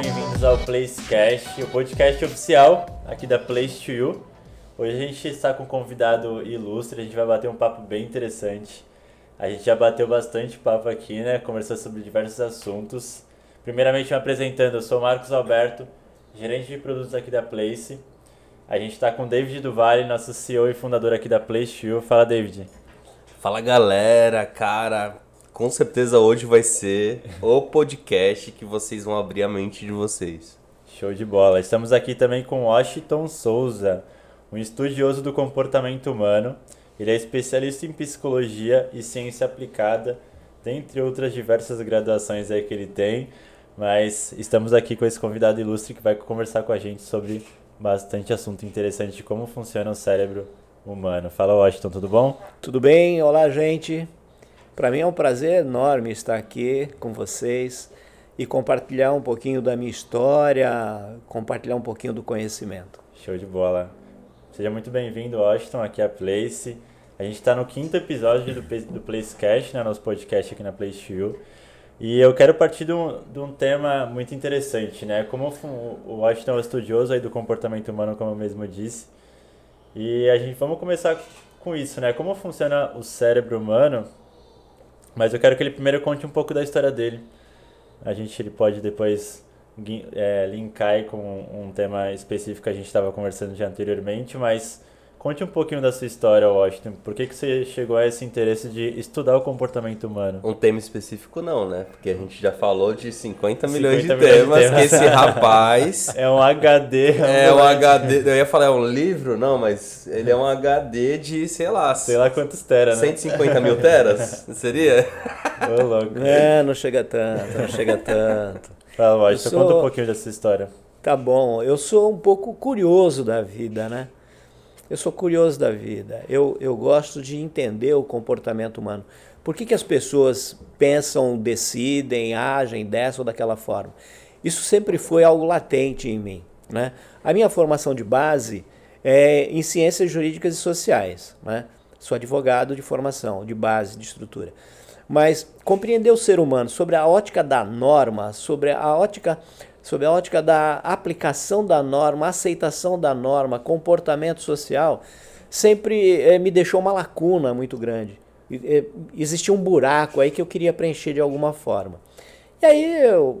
bem-vindos ao Placecast, o podcast oficial aqui da Place You. Hoje a gente está com um convidado ilustre, a gente vai bater um papo bem interessante. A gente já bateu bastante papo aqui, né? Conversou sobre diversos assuntos. Primeiramente, me apresentando, eu sou Marcos Alberto, gerente de produtos aqui da Place. A gente está com David Duval, nosso CEO e fundador aqui da Place You. Fala, David. Fala, galera. Cara, com certeza hoje vai ser o podcast que vocês vão abrir a mente de vocês. Show de bola. Estamos aqui também com Washington Souza, um estudioso do comportamento humano. Ele é especialista em psicologia e ciência aplicada, dentre outras diversas graduações aí que ele tem. Mas estamos aqui com esse convidado ilustre que vai conversar com a gente sobre bastante assunto interessante de como funciona o cérebro humano. Fala, Washington, tudo bom? Tudo bem? Olá, gente. Para mim é um prazer enorme estar aqui com vocês e compartilhar um pouquinho da minha história, compartilhar um pouquinho do conhecimento. Show de bola. Seja muito bem-vindo, Washington, aqui a Place. A gente está no quinto episódio do, do Placecast, né, nosso podcast aqui na Place You. E eu quero partir de um, de um tema muito interessante, né? Como o Washington é um estudioso aí do comportamento humano, como eu mesmo disse. E a gente vamos começar com isso, né? Como funciona o cérebro humano? Mas eu quero que ele primeiro conte um pouco da história dele. A gente ele pode depois é, linkar com um tema específico que a gente estava conversando já anteriormente, mas Conte um pouquinho da sua história, Washington. Por que, que você chegou a esse interesse de estudar o comportamento humano? Um tema específico não, né? Porque a gente já falou de 50 milhões, 50 de, milhões temas, de temas que esse rapaz... é um HD. É um HD... Eu ia falar, é um livro? Não, mas ele é um HD de, sei lá... Sei lá quantos teras, né? 150 mil teras? Seria? Ô, louco. É, não chega tanto, não chega tanto. Fala, Washington, sou... conta um pouquinho dessa história. Tá bom. Eu sou um pouco curioso da vida, né? Eu sou curioso da vida. Eu, eu gosto de entender o comportamento humano. Por que, que as pessoas pensam, decidem, agem dessa ou daquela forma? Isso sempre foi algo latente em mim. Né? A minha formação de base é em ciências jurídicas e sociais. Né? Sou advogado de formação, de base, de estrutura. Mas compreender o ser humano sobre a ótica da norma, sobre a ótica sob a ótica da aplicação da norma, aceitação da norma, comportamento social, sempre é, me deixou uma lacuna muito grande. E, existia um buraco aí que eu queria preencher de alguma forma. E aí, eu,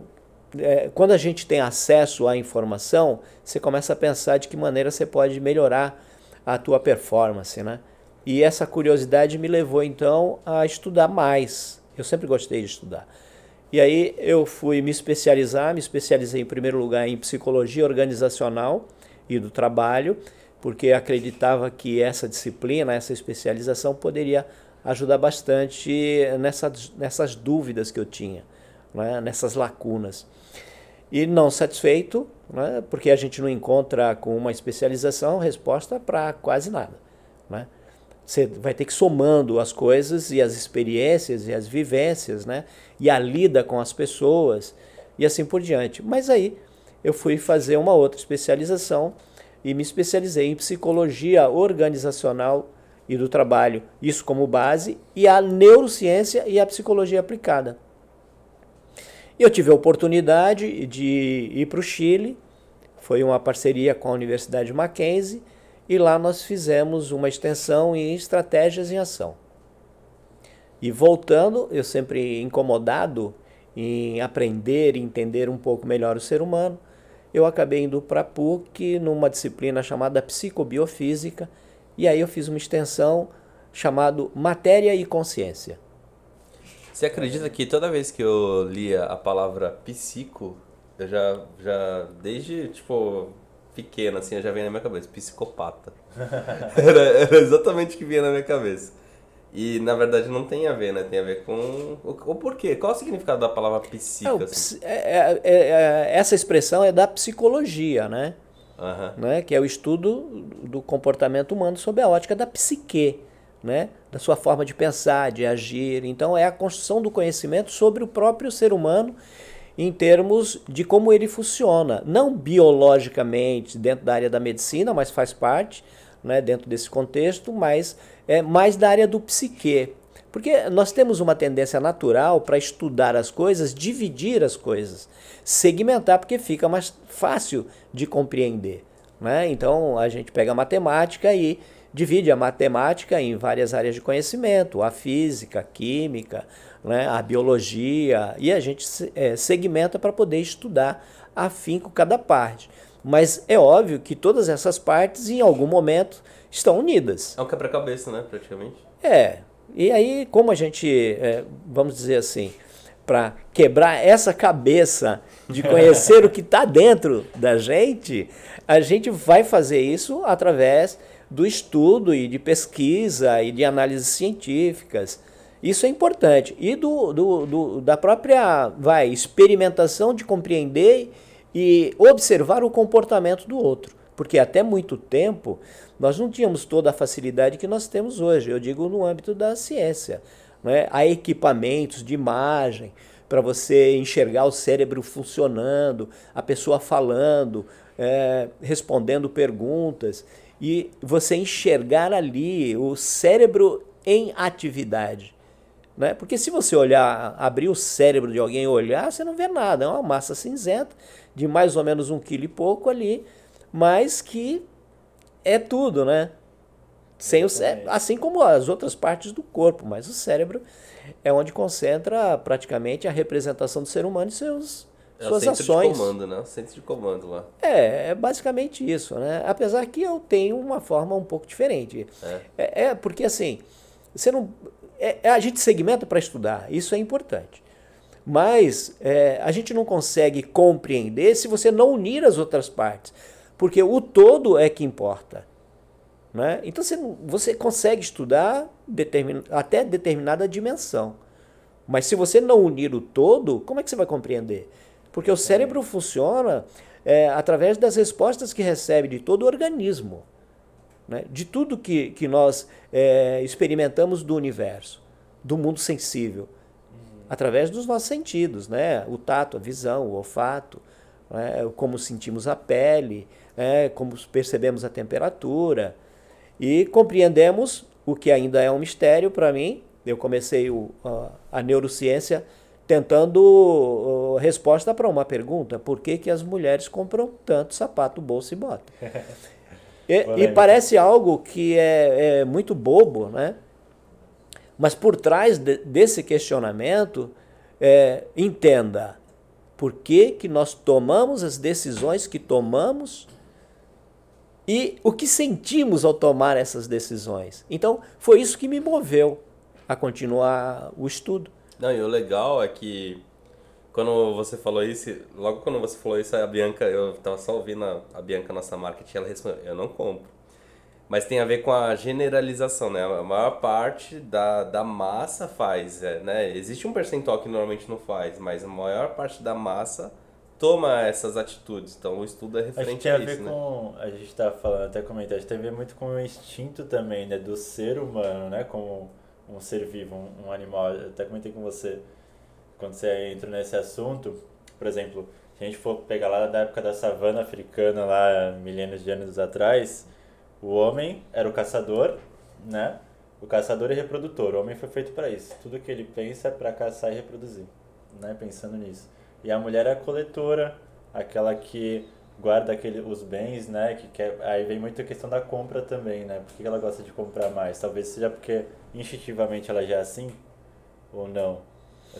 é, quando a gente tem acesso à informação, você começa a pensar de que maneira você pode melhorar a tua performance, né? E essa curiosidade me levou então a estudar mais. Eu sempre gostei de estudar. E aí eu fui me especializar, me especializei em primeiro lugar em psicologia organizacional e do trabalho, porque acreditava que essa disciplina, essa especialização poderia ajudar bastante nessas, nessas dúvidas que eu tinha, né, nessas lacunas. E não satisfeito, né, porque a gente não encontra com uma especialização resposta para quase nada. Né? Você vai ter que somando as coisas e as experiências e as vivências, né? E a lida com as pessoas e assim por diante. Mas aí eu fui fazer uma outra especialização e me especializei em psicologia organizacional e do trabalho, isso como base, e a neurociência e a psicologia aplicada. Eu tive a oportunidade de ir para o Chile, foi uma parceria com a Universidade Mackenzie, e lá nós fizemos uma extensão em estratégias em ação. E voltando, eu sempre incomodado em aprender e entender um pouco melhor o ser humano, eu acabei indo para a PUC numa disciplina chamada Psicobiofísica, e aí eu fiz uma extensão chamada Matéria e Consciência. Você acredita que toda vez que eu lia a palavra psico, eu já, já desde, tipo, pequeno, assim, já veio na minha cabeça, psicopata. era, era, exatamente o que vinha na minha cabeça. E na verdade não tem a ver, né? Tem a ver com. O, o porquê? Qual o significado da palavra psico? Assim? É, é, é, é, essa expressão é da psicologia, né? Uhum. né? Que é o estudo do comportamento humano sob a ótica da psique, né? Da sua forma de pensar, de agir. Então é a construção do conhecimento sobre o próprio ser humano em termos de como ele funciona, não biologicamente dentro da área da medicina, mas faz parte, né, dentro desse contexto, mas é mais da área do psique, Porque nós temos uma tendência natural para estudar as coisas, dividir as coisas, segmentar, porque fica mais fácil de compreender. Né? Então a gente pega a matemática e divide a matemática em várias áreas de conhecimento, a física, a química, né? a biologia, e a gente é, segmenta para poder estudar afinco cada parte. Mas é óbvio que todas essas partes, em algum momento, estão unidas. É um quebra-cabeça, né, praticamente? É. E aí, como a gente, é, vamos dizer assim, para quebrar essa cabeça de conhecer o que está dentro da gente, a gente vai fazer isso através do estudo e de pesquisa e de análises científicas. Isso é importante. E do, do, do, da própria vai, experimentação de compreender e observar o comportamento do outro. Porque até muito tempo nós não tínhamos toda a facilidade que nós temos hoje, eu digo no âmbito da ciência. Né? Há equipamentos de imagem para você enxergar o cérebro funcionando, a pessoa falando, é, respondendo perguntas, e você enxergar ali o cérebro em atividade. Né? Porque se você olhar, abrir o cérebro de alguém e olhar, você não vê nada, é uma massa cinzenta de mais ou menos um quilo e pouco ali, mas que é tudo, né? Sem o cérebro, assim como as outras partes do corpo, mas o cérebro é onde concentra praticamente a representação do ser humano e seus é suas centro ações. de comando, né? Centro de comando lá. É, é basicamente isso, né? Apesar que eu tenho uma forma um pouco diferente. É. É, é porque assim, você não, é, é a gente segmenta para estudar, isso é importante. Mas é, a gente não consegue compreender se você não unir as outras partes, porque o todo é que importa. Né? Então você, você consegue estudar determin, até determinada dimensão. Mas se você não unir o todo, como é que você vai compreender? Porque o cérebro funciona é, através das respostas que recebe de todo o organismo, né? de tudo que, que nós é, experimentamos do universo, do mundo sensível, através dos nossos sentidos, né? o tato, a visão, o olfato, né? como sentimos a pele, né? como percebemos a temperatura e compreendemos o que ainda é um mistério para mim. Eu comecei o, a, a neurociência tentando resposta para uma pergunta: por que, que as mulheres compram tanto sapato, bolsa e bota? e, e, parece algo que é, é, muito bobo, né? Mas por trás de, desse questionamento, é, entenda por que, que nós tomamos as decisões que tomamos e o que sentimos ao tomar essas decisões. Então, foi isso que me moveu a continuar o estudo. Não, e o legal é que quando você falou isso, logo quando você falou isso, a Bianca, eu tava só ouvindo a, a Bianca, nossa marketing, ela respondeu, eu não compro. Mas tem a ver com a generalização, né? A maior parte da, da massa faz, é, né? Existe um percentual que normalmente não faz, mas a maior parte da massa toma essas atitudes. Então o estudo é referente a, a, isso, a ver né? com, a gente tá falando até comentar, a gente tem a ver muito com o instinto também, né, do ser humano, né, como um ser vivo, um, um animal. Eu até comentei com você quando você entra nesse assunto, por exemplo, se a gente for pegar lá da época da savana africana lá milênios de anos atrás, o homem era o caçador, né? O caçador e reprodutor. O homem foi feito para isso. Tudo que ele pensa é para caçar e reproduzir, né? Pensando nisso. E a mulher é a coletora, aquela que guarda aquele, os bens, né? Que quer, aí vem muito a questão da compra também, né? Por que ela gosta de comprar mais? Talvez seja porque instintivamente ela já é assim ou não?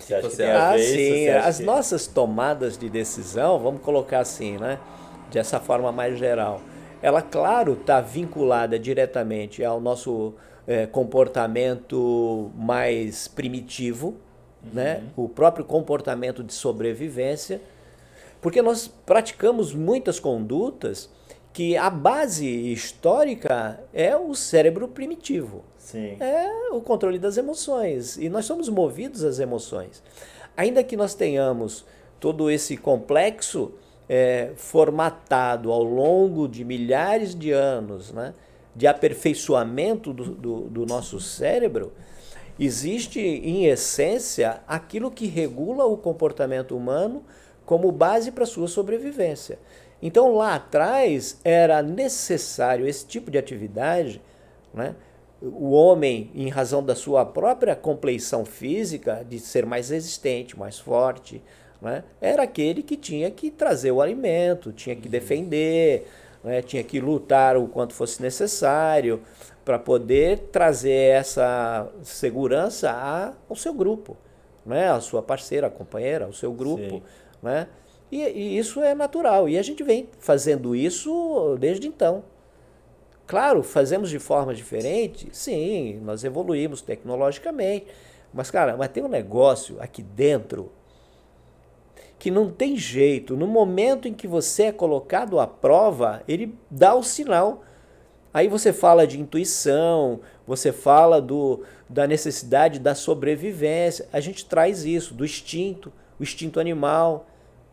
Você acha que tem ah, sim. As que... nossas tomadas de decisão, vamos colocar assim, né? Dessa forma mais geral. Ela, claro, está vinculada diretamente ao nosso é, comportamento mais primitivo, uhum. né? o próprio comportamento de sobrevivência, porque nós praticamos muitas condutas que a base histórica é o cérebro primitivo. Sim. É o controle das emoções. E nós somos movidos às emoções. Ainda que nós tenhamos todo esse complexo é, formatado ao longo de milhares de anos né, de aperfeiçoamento do, do, do nosso cérebro, Existe, em essência, aquilo que regula o comportamento humano como base para sua sobrevivência. Então, lá atrás, era necessário esse tipo de atividade né, o homem, em razão da sua própria compleição física, de ser mais resistente, mais forte, né? era aquele que tinha que trazer o alimento, tinha que defender, né? tinha que lutar o quanto fosse necessário para poder trazer essa segurança ao seu grupo, né? a sua parceira, a companheira, ao seu grupo. Né? E, e isso é natural. E a gente vem fazendo isso desde então. Claro, fazemos de forma diferente, sim, nós evoluímos tecnologicamente, mas cara, mas tem um negócio aqui dentro que não tem jeito. No momento em que você é colocado à prova, ele dá o sinal. Aí você fala de intuição, você fala do, da necessidade da sobrevivência. A gente traz isso, do instinto, o instinto animal.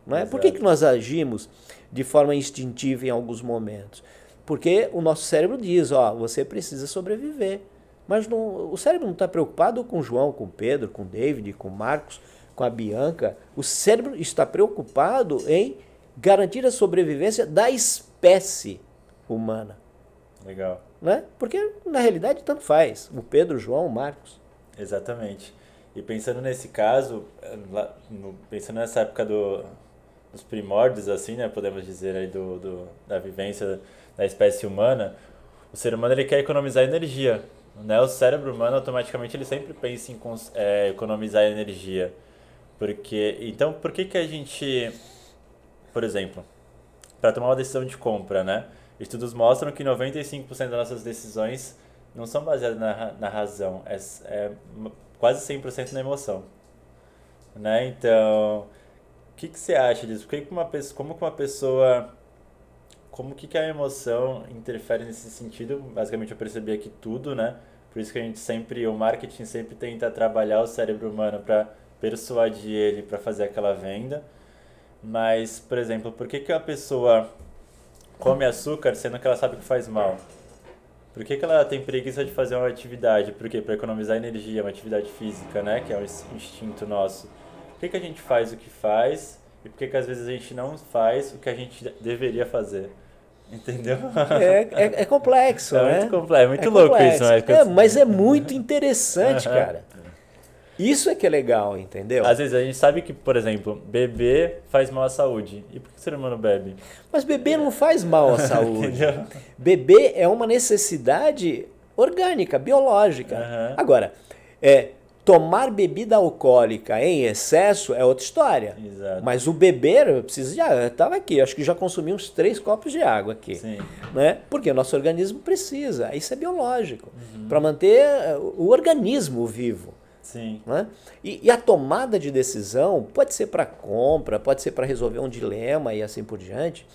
Não é? Por que, que nós agimos de forma instintiva em alguns momentos? Porque o nosso cérebro diz, ó, você precisa sobreviver. Mas não, o cérebro não está preocupado com o João, com o Pedro, com o David, com o Marcos, com a Bianca. O cérebro está preocupado em garantir a sobrevivência da espécie humana. Legal. Né? Porque, na realidade, tanto faz. O Pedro, o João, o Marcos. Exatamente. E pensando nesse caso, pensando nessa época do, dos primórdios, assim, né, podemos dizer, aí, do, do, da vivência da espécie humana, o ser humano ele quer economizar energia. Né? O cérebro humano automaticamente ele sempre pensa em é, economizar energia. Porque então por que que a gente, por exemplo, para tomar uma decisão de compra, né? Estudos mostram que 95% das nossas decisões não são baseadas na, na razão, é, é quase 100% na emoção. Né? Então, o que, que você acha disso? Por que uma pessoa, como que uma pessoa como que, que a emoção interfere nesse sentido? Basicamente eu percebi aqui tudo, né? Por isso que a gente sempre, o marketing sempre tenta trabalhar o cérebro humano para persuadir ele para fazer aquela venda. Mas, por exemplo, por que, que a pessoa come açúcar sendo que ela sabe que faz mal? Por que, que ela tem preguiça de fazer uma atividade? Por quê? Para economizar energia, uma atividade física, né? Que é um instinto nosso. Por que, que a gente faz o que faz e por que, que às vezes a gente não faz o que a gente deveria fazer? Entendeu? É, é, é complexo, é né? Muito complexo, é muito é louco complexo. isso. Mas... É, mas é muito interessante, cara. Isso é que é legal, entendeu? Às vezes a gente sabe que, por exemplo, beber faz mal à saúde. E por que o ser humano bebe? Mas beber não faz mal à saúde. beber é uma necessidade orgânica, biológica. Uhum. Agora, é, Tomar bebida alcoólica em excesso é outra história. Exato. Mas o beber, eu preciso de água. Eu estava aqui, acho que já consumi uns três copos de água aqui. Sim. Né? Porque o nosso organismo precisa. Isso é biológico. Uhum. Para manter eh, o organismo vivo. Sim. Né? E, e a tomada de decisão pode ser para compra, pode ser para resolver um dilema e assim por diante.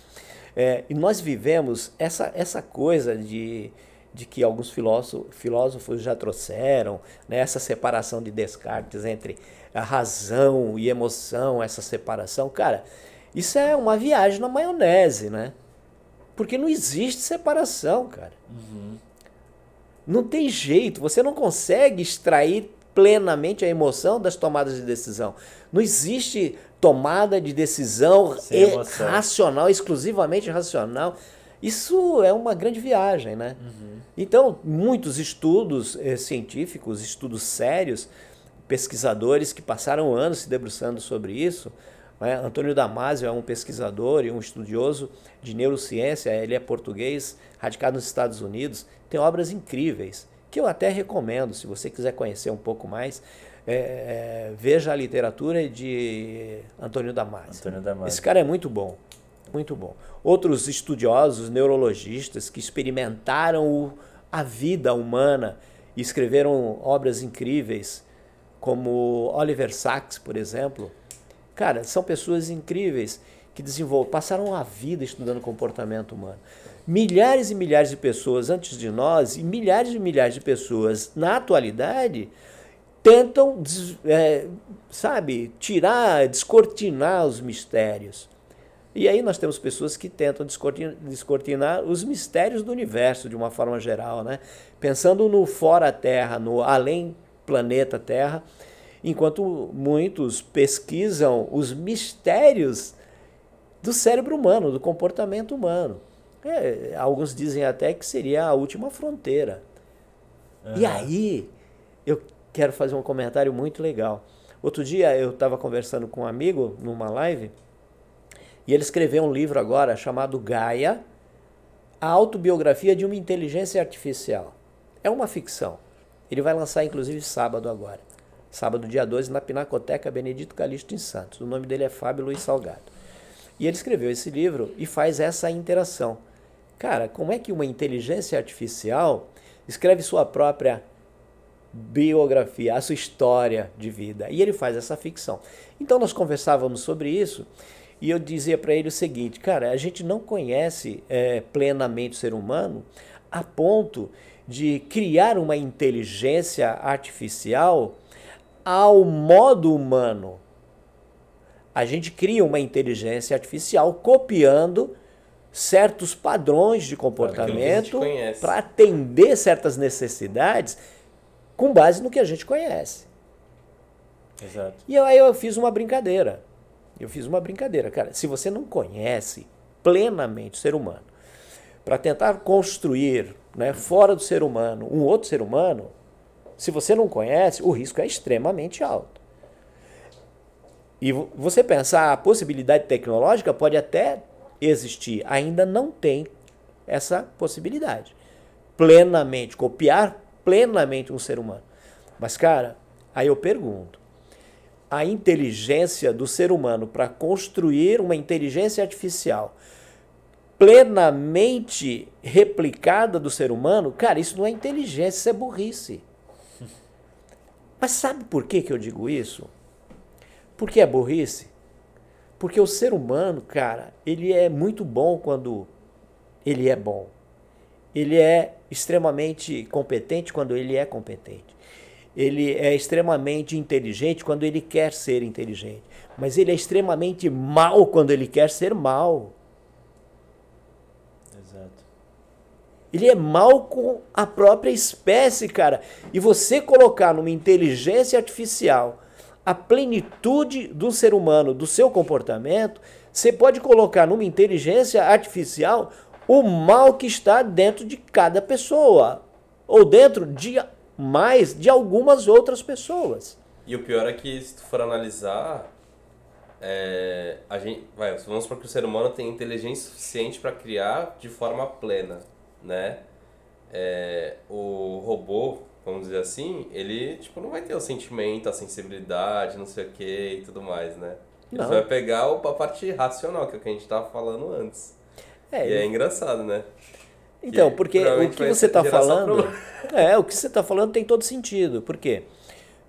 É, e nós vivemos essa, essa coisa de de que alguns filósofos, filósofos já trouxeram, né, essa separação de Descartes entre a razão e emoção, essa separação. Cara, isso é uma viagem na maionese, né? Porque não existe separação, cara. Uhum. Não tem jeito, você não consegue extrair plenamente a emoção das tomadas de decisão. Não existe tomada de decisão racional, exclusivamente racional. Isso é uma grande viagem, né? Uhum. Então, muitos estudos eh, científicos, estudos sérios, pesquisadores que passaram anos se debruçando sobre isso. Né? Antônio Damasio é um pesquisador e um estudioso de neurociência, ele é português, radicado nos Estados Unidos, tem obras incríveis, que eu até recomendo, se você quiser conhecer um pouco mais, é, é, veja a literatura de Antônio Damasio. Antônio Damasio. Esse cara é muito bom. Muito bom. Outros estudiosos, neurologistas que experimentaram o, a vida humana e escreveram obras incríveis, como Oliver Sacks, por exemplo. Cara, são pessoas incríveis que desenvolveram, passaram a vida estudando comportamento humano. Milhares e milhares de pessoas antes de nós e milhares e milhares de pessoas na atualidade tentam, é, sabe, tirar, descortinar os mistérios. E aí nós temos pessoas que tentam descortinar, os mistérios do universo de uma forma geral, né? pensando no fora-terra, no além planeta Terra, enquanto muitos pesquisam os mistérios do cérebro humano, do comportamento humano. É, alguns dizem até que seria a última fronteira. E aí, eu quero fazer um comentário muito legal. Outro dia eu estava conversando com um amigo numa live e ele escreveu um livro agora chamado Gaia, a autobiografia de uma inteligência artificial. É uma ficção. Ele vai lançar inclusive sábado agora. Sábado, dia 12, na Pinacoteca Benedito Calixto em Santos. O nome dele é Fábio Luiz Salgado. E ele escreveu esse livro e faz essa interação. Cara, como é que uma inteligência artificial escreve sua própria biografia, a sua história de vida? E ele faz essa ficção. Então nós conversávamos sobre isso e eu dizia para ele o seguinte, cara, a gente não conhece é, plenamente o ser humano a ponto de criar uma inteligência artificial ao modo humano. A gente cria uma inteligência artificial copiando certos padrões de comportamento para atender certas necessidades com base no que a gente conhece. Exato. E aí eu fiz uma brincadeira. Eu fiz uma brincadeira, cara. Se você não conhece plenamente o ser humano, para tentar construir, né, fora do ser humano, um outro ser humano, se você não conhece, o risco é extremamente alto. E você pensar a possibilidade tecnológica pode até existir, ainda não tem essa possibilidade. Plenamente, copiar plenamente um ser humano. Mas, cara, aí eu pergunto: a inteligência do ser humano para construir uma inteligência artificial plenamente replicada do ser humano, cara, isso não é inteligência, isso é burrice. Mas sabe por que, que eu digo isso? Porque é burrice? Porque o ser humano, cara, ele é muito bom quando ele é bom. Ele é extremamente competente quando ele é competente. Ele é extremamente inteligente quando ele quer ser inteligente. Mas ele é extremamente mal quando ele quer ser mal. Exato. Ele é mal com a própria espécie, cara. E você colocar numa inteligência artificial a plenitude do ser humano, do seu comportamento, você pode colocar numa inteligência artificial o mal que está dentro de cada pessoa, ou dentro de mais de algumas outras pessoas. E o pior é que, se tu for analisar, é, a gente, vai, vamos supor que o ser humano tem inteligência suficiente para criar de forma plena, né? É, o robô, vamos dizer assim, ele tipo, não vai ter o sentimento, a sensibilidade, não sei o que e tudo mais, né? Ele vai pegar a parte racional, que é o que a gente estava falando antes. É, e é engraçado, né? Então, porque o que você está falando. É, o que você está falando tem todo sentido. Por quê?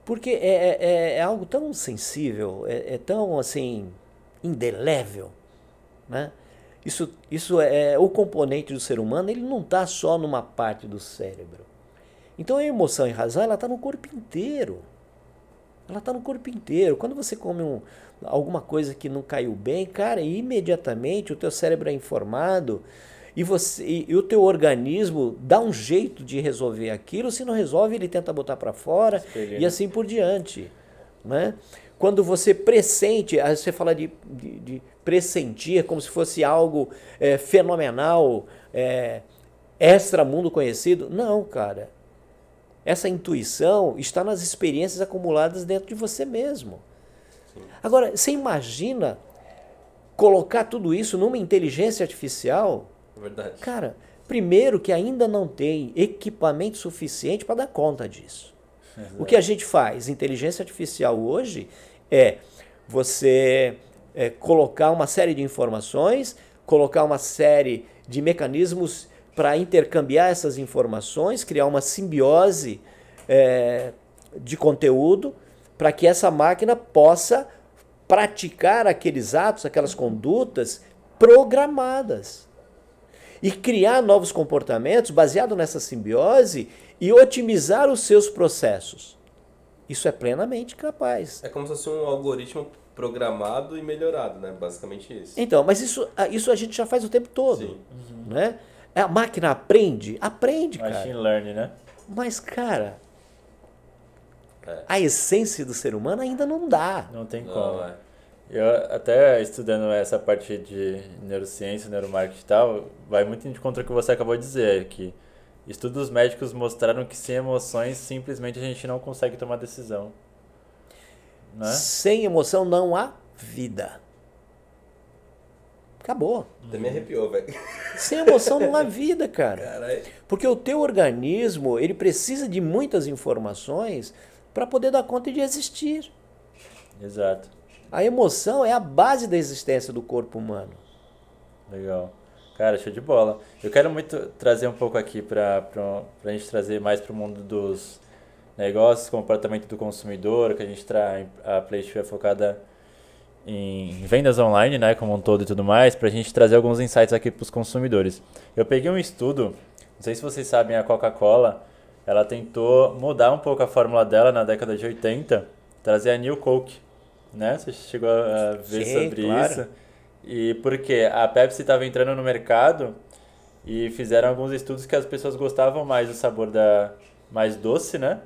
Porque é, é, é algo tão sensível, é, é, tão assim, indelével. Né? Isso, isso é o componente do ser humano, ele não está só numa parte do cérebro. Então a emoção e a razão, ela está no corpo inteiro. Ela está no corpo inteiro. Quando você come um, alguma coisa que não caiu bem, cara, imediatamente o teu cérebro é informado e, você, e, e, o teu organismo dá um jeito de resolver aquilo, se não resolve, ele tenta botar para fora e assim por diante. Né? Quando você pressente, você fala de, de, de pressentir como se fosse algo é, fenomenal, é, extra-mundo conhecido. Não, cara. Essa intuição está nas experiências acumuladas dentro de você mesmo. Sim. Agora, você imagina colocar tudo isso numa inteligência artificial Verdade. Cara, primeiro que ainda não tem equipamento suficiente para dar conta disso. Exato. O que a gente faz, inteligência artificial hoje, é você é, colocar uma série de informações, colocar uma série de mecanismos para intercambiar essas informações, criar uma simbiose é, de conteúdo para que essa máquina possa praticar aqueles atos, aquelas condutas programadas e criar novos comportamentos baseado nessa simbiose e otimizar os seus processos. Isso é plenamente capaz. É como se fosse um algoritmo programado e melhorado, né? Basicamente isso. Então, mas isso, isso a gente já faz o tempo todo. Sim. Uhum. Né? A máquina aprende? Aprende, cara. Machine learning, né? Mas, cara, é. a essência do ser humano ainda não dá. Não tem como. Não, é. Eu até estudando essa parte de neurociência, neuromarketing e tal, vai muito de contra o que você acabou de dizer, que Estudos médicos mostraram que sem emoções simplesmente a gente não consegue tomar decisão. Né? Sem emoção não há vida. Acabou. Até me arrepiou, velho. Sem emoção não há vida, cara. Caralho. Porque o teu organismo, ele precisa de muitas informações para poder dar conta de existir. Exato. A emoção é a base da existência do corpo humano. Legal. Cara, show de bola. Eu quero muito trazer um pouco aqui para a gente trazer mais para o mundo dos negócios, comportamento do consumidor, que a gente traz a PlayStation é focada em vendas online, né, como um todo e tudo mais, para a gente trazer alguns insights aqui para os consumidores. Eu peguei um estudo, não sei se vocês sabem, a Coca-Cola, ela tentou mudar um pouco a fórmula dela na década de 80, trazer a New Coke, né? Você chegou a ver Sim, sobre claro. isso? E porque a Pepsi estava entrando no mercado e fizeram alguns estudos que as pessoas gostavam mais do sabor da mais doce, né,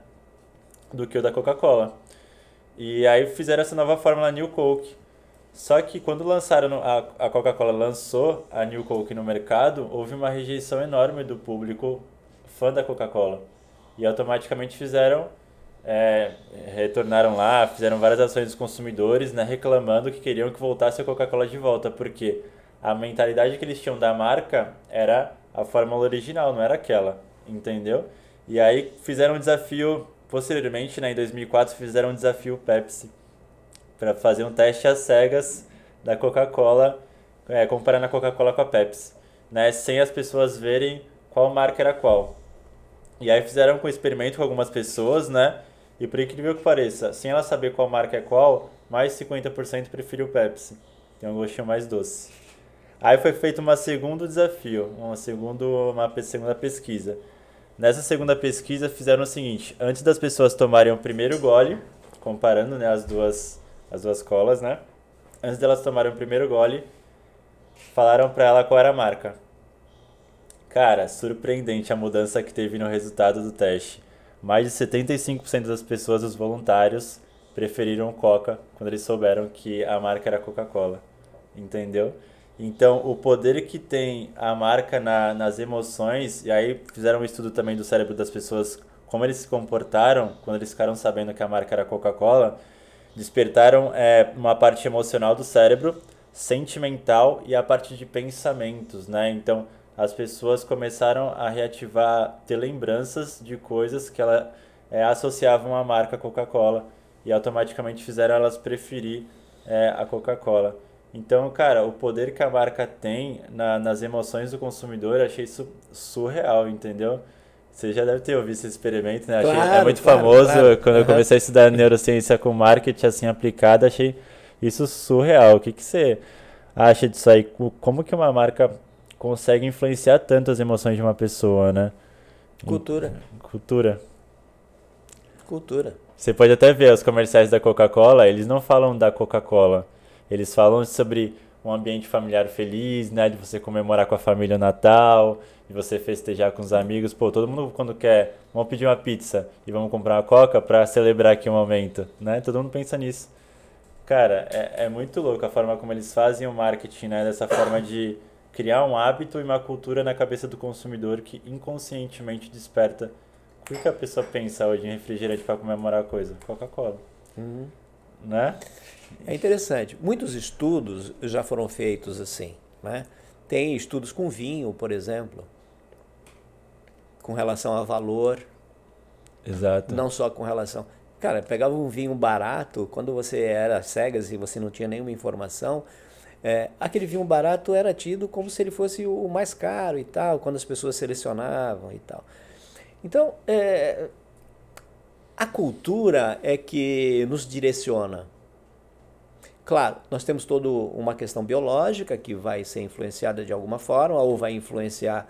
do que o da Coca-Cola. E aí fizeram essa nova fórmula New Coke. Só que quando lançaram a, a Coca-Cola lançou a New Coke no mercado, houve uma rejeição enorme do público fã da Coca-Cola. E automaticamente fizeram é, retornaram lá, fizeram várias ações dos consumidores, né, reclamando que queriam que voltasse a Coca-Cola de volta, porque a mentalidade que eles tinham da marca era a fórmula original, não era aquela, entendeu? E aí fizeram um desafio, posteriormente, né, em 2004, fizeram um desafio Pepsi, para fazer um teste às cegas da Coca-Cola, é, comparando a Coca-Cola com a Pepsi, né, sem as pessoas verem qual marca era qual. E aí fizeram um experimento com algumas pessoas, né? E por incrível que pareça, sem ela saber qual marca é qual, mais 50% preferiu Pepsi. Tem um gostinho mais doce. Aí foi feito uma segundo desafio, uma, segundo, uma segunda pesquisa. Nessa segunda pesquisa fizeram o seguinte, antes das pessoas tomarem o primeiro gole, comparando né, as, duas, as duas colas, né? Antes delas tomarem o primeiro gole, falaram pra ela qual era a marca. Cara, surpreendente a mudança que teve no resultado do teste. Mais de 75% das pessoas, os voluntários, preferiram Coca quando eles souberam que a marca era Coca-Cola. Entendeu? Então, o poder que tem a marca na, nas emoções, e aí fizeram um estudo também do cérebro das pessoas, como eles se comportaram quando eles ficaram sabendo que a marca era Coca-Cola, despertaram é, uma parte emocional do cérebro, sentimental e a parte de pensamentos, né? Então, as pessoas começaram a reativar, ter lembranças de coisas que ela é, associavam à marca Coca-Cola e automaticamente fizeram elas preferir é, a Coca-Cola. Então, cara, o poder que a marca tem na, nas emoções do consumidor, eu achei isso surreal, entendeu? Você já deve ter ouvido esse experimento, né? Achei- é Claro, muito claro, famoso. claro. Quando eu comecei a estudar neurociência com marketing assim aplicada, achei isso surreal. O que, que você acha disso aí? Co- Como que uma marca consegue influenciar tanto as emoções de uma pessoa, né? Cultura. Cultura. Cultura. Você pode até ver os comerciais da Coca-Cola, eles não falam da Coca-Cola. Eles falam sobre um ambiente familiar feliz, né? De você comemorar com a família o Natal, de você festejar com os amigos. Pô, todo mundo quando quer, vamos pedir uma pizza e vamos comprar uma Coca pra celebrar aqui o momento, né? Todo mundo pensa nisso. Cara, é, é muito louco a forma como eles fazem o marketing, né? Dessa forma de criar um hábito e uma cultura na cabeça do consumidor que inconscientemente desperta. O que a pessoa pensa hoje em refrigerante para comemorar a coisa? Coca-Cola, Uhum. né? É interessante. Muitos estudos já foram feitos assim. Né? Tem estudos com vinho, por exemplo, com relação a valor, Exato. não só com relação. Cara, pegava um vinho barato, quando você era cegas e você não tinha nenhuma informação, é, aquele vinho barato era tido como se ele fosse o mais caro e tal, quando as pessoas selecionavam e tal. Então, é, a cultura é que nos direciona. Claro, nós temos toda uma questão biológica que vai ser influenciada de alguma forma, ou vai influenciar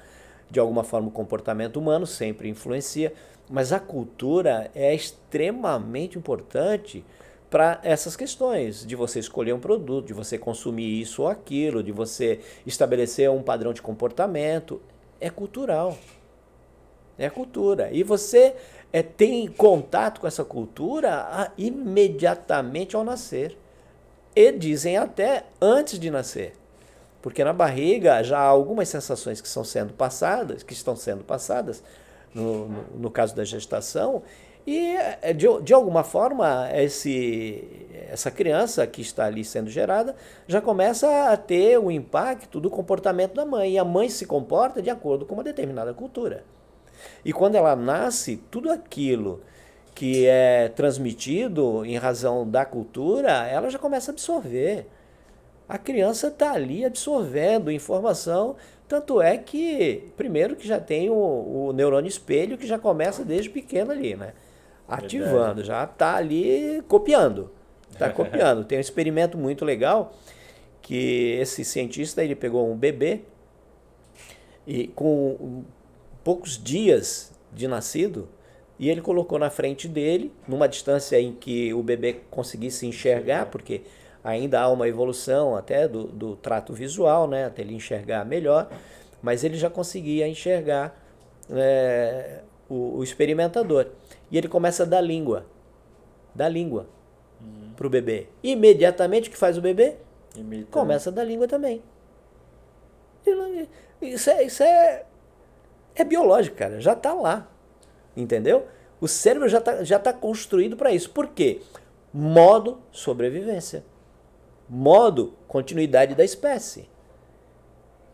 de alguma forma o comportamento humano, sempre influencia, mas a cultura é extremamente importante para essas questões, de você escolher um produto, de você consumir isso ou aquilo, de você estabelecer um padrão de comportamento. É cultural. É cultura. E você é, tem contato com essa cultura ah, imediatamente ao nascer. E dizem até antes de nascer. Porque na barriga já há algumas sensações que estão sendo passadas, que estão sendo passadas, no, no, no caso da gestação, e é, de, de alguma forma esse, essa criança que está ali sendo gerada já começa a ter o impacto do comportamento da mãe. E a mãe se comporta de acordo com uma determinada cultura. E quando ela nasce, tudo aquilo que é transmitido em razão da cultura, ela já começa a absorver. A criança está ali absorvendo informação, tanto é que, primeiro, que já tem o, o neurônio espelho que já começa desde pequeno ali, né? Ativando, já está ali copiando. Está copiando. Tem um experimento muito legal que esse cientista ele pegou um bebê e com poucos dias de nascido, e ele colocou na frente dele, numa distância em que o bebê conseguisse enxergar, porque ainda há uma evolução até do, do trato visual, né, até ele enxergar melhor, mas ele já conseguia enxergar é, o, o, experimentador. E ele começa a dar língua, dar língua uhum. para o bebê. Imediatamente o que faz o bebê? Começa a dar língua também. Isso é, isso é, é biológico, cara, já está lá. Entendeu? O cérebro já está já tá construído para isso. Por quê? Modo sobrevivência. Modo continuidade da espécie.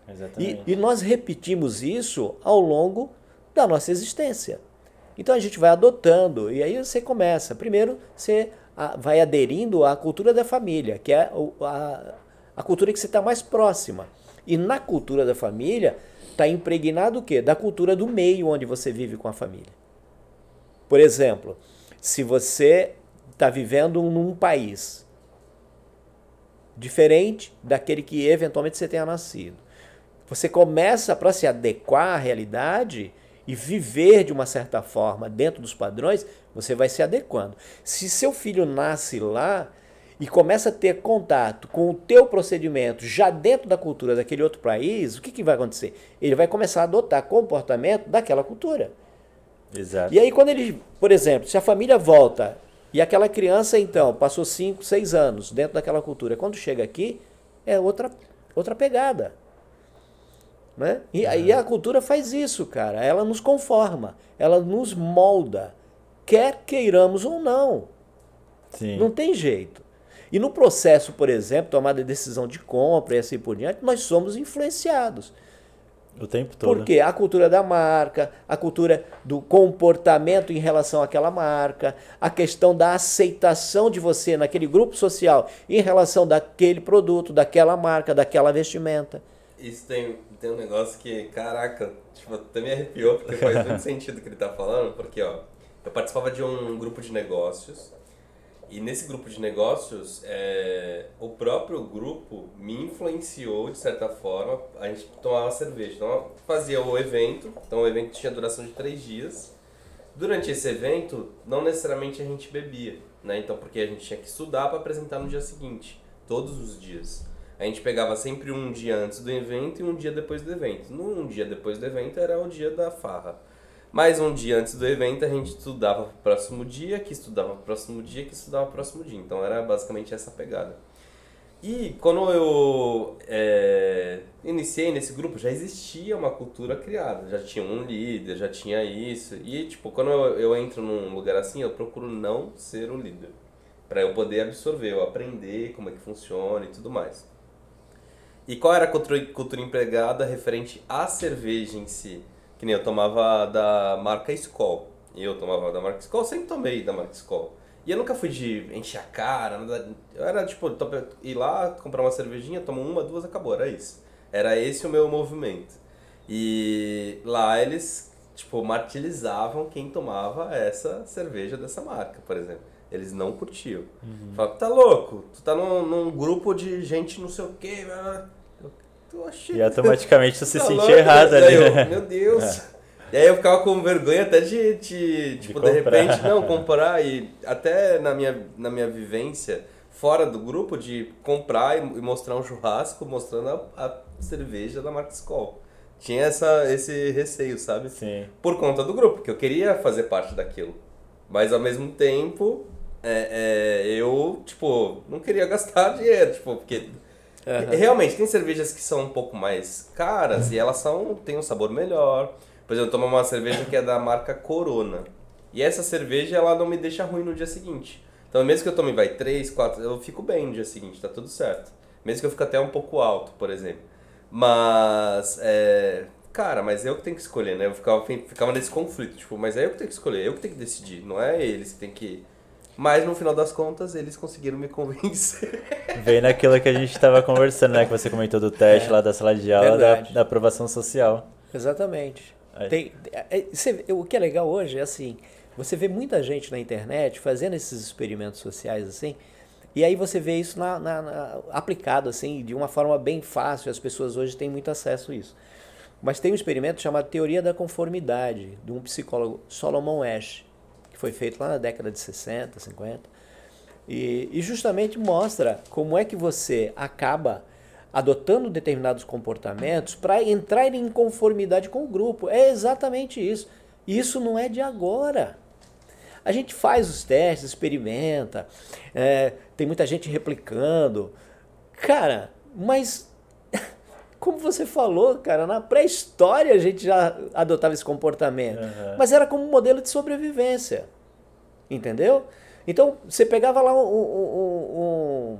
Exatamente. E, e nós repetimos isso ao longo da nossa existência. Então a gente vai adotando, e aí você começa. Primeiro, você vai aderindo à cultura da família, que é a, a cultura que você está mais próxima. E na cultura da família está impregnado o quê? Da cultura do meio onde você vive com a família. Por exemplo, se você está vivendo num país diferente daquele que eventualmente você tenha nascido, você começa para se adequar à realidade e viver de uma certa forma dentro dos padrões, você vai se adequando. Se seu filho nasce lá e começa a ter contato com o teu procedimento já dentro da cultura daquele outro país, o que, que vai acontecer? Ele vai começar a adotar comportamento daquela cultura. Exato. E aí, quando ele, por exemplo, se a família volta e aquela criança, então, passou 5, 6 anos dentro daquela cultura, quando chega aqui, é outra, outra pegada. Né? E aí a cultura faz isso, cara. Ela nos conforma, ela nos molda, quer queiramos ou não. Sim. Não tem jeito. E no processo, por exemplo, tomada de decisão de compra e assim por diante, nós somos influenciados. O tempo todo. Porque a cultura da marca, a cultura do comportamento em relação àquela marca, a questão da aceitação de você naquele grupo social em relação daquele produto, daquela marca, daquela vestimenta. Isso tem, tem um negócio que, caraca, tipo, até me arrepiou, porque faz muito sentido o que ele tá falando, porque, ó, eu participava de um grupo de negócios e nesse grupo de negócios, é, o próprio grupo me influenciou de certa forma. A gente tomava cerveja. Então, fazia o evento. Então, o evento tinha duração de três dias. Durante esse evento, não necessariamente a gente bebia, né? Então, porque a gente tinha que estudar para apresentar no dia seguinte, todos os dias. A gente pegava sempre um dia antes do evento e um dia depois do evento. Um dia depois do evento era o dia da farra. Mais um dia antes do evento a gente estudava para o próximo dia, que estudava para o próximo dia, que estudava para o próximo dia. Então era basicamente essa pegada. E quando eu é, iniciei nesse grupo, já existia uma cultura criada. Já tinha um líder, já tinha isso. E, tipo, quando eu, eu entro num lugar assim, eu procuro não ser o líder. para eu poder absorver, eu aprender como é que funciona e tudo mais. E qual era a cultura, cultura empregada referente à cerveja em si? Que nem eu tomava da marca Skol. E eu tomava da marca Skol, sempre tomei da marca Skol. E eu nunca fui de encher a cara, nada. Eu era tipo, ir lá, comprar uma cervejinha, tomar uma, duas, acabou, era isso. Era esse o meu movimento. E lá eles, tipo, martirizavam quem tomava essa cerveja dessa marca, por exemplo. Eles não curtiam. Uhum. Falavam, tá louco? Tu tá num, num grupo de gente não sei o quê. E automaticamente você se sentia errado ali. Eu, né? meu Deus. É. E aí eu ficava com vergonha até de, de tipo, de, de repente, não, comprar. E até na minha, na minha vivência, fora do grupo, de comprar e, mostrar um churrasco mostrando a, a cerveja da marca Skol. Tinha essa, esse receio, sabe? Sim. Por conta do grupo, que eu queria fazer parte daquilo. Mas ao mesmo tempo, é, é, eu, tipo, não queria gastar dinheiro, tipo, porque Aham. Realmente, tem cervejas que são um pouco mais caras e elas são têm um sabor melhor. Por exemplo, eu tomo uma cerveja que é da marca Corona. E essa cerveja, ela não me deixa ruim no dia seguinte. Então, mesmo que eu tome, vai, 3, 4, eu fico bem no dia seguinte, tá tudo certo. Mesmo que eu fique até um pouco alto, por exemplo. Mas, é... Cara, mas eu que tenho que escolher, né? Eu ficava, ficava nesse conflito, tipo, mas é eu que tenho que escolher, eu que tenho que decidir, não é eles que tem que... Mas, no final das contas, eles conseguiram me convencer. Vem naquilo que a gente estava conversando, né? Que você comentou do teste lá da sala de aula, da, da aprovação social. Exatamente. Aí. Tem, é- é- você- o que é legal hoje é assim, você vê muita gente na internet fazendo esses experimentos sociais assim, e aí você vê isso na- na- na- aplicado assim de uma forma bem fácil. As pessoas hoje têm muito acesso a isso. Mas tem um experimento chamado Teoria da Conformidade, de um psicólogo, Solomon Ash, foi feito lá na década de 60, 50. E, e justamente mostra como é que você acaba adotando determinados comportamentos para entrar em conformidade com o grupo. É exatamente isso. E isso não é de agora. A gente faz os testes, experimenta, é, tem muita gente replicando. Cara, mas como você falou, cara, na pré-história a gente já adotava esse comportamento. Aham. Mas era como um modelo de sobrevivência. Entendeu? Então, você pegava lá um, um-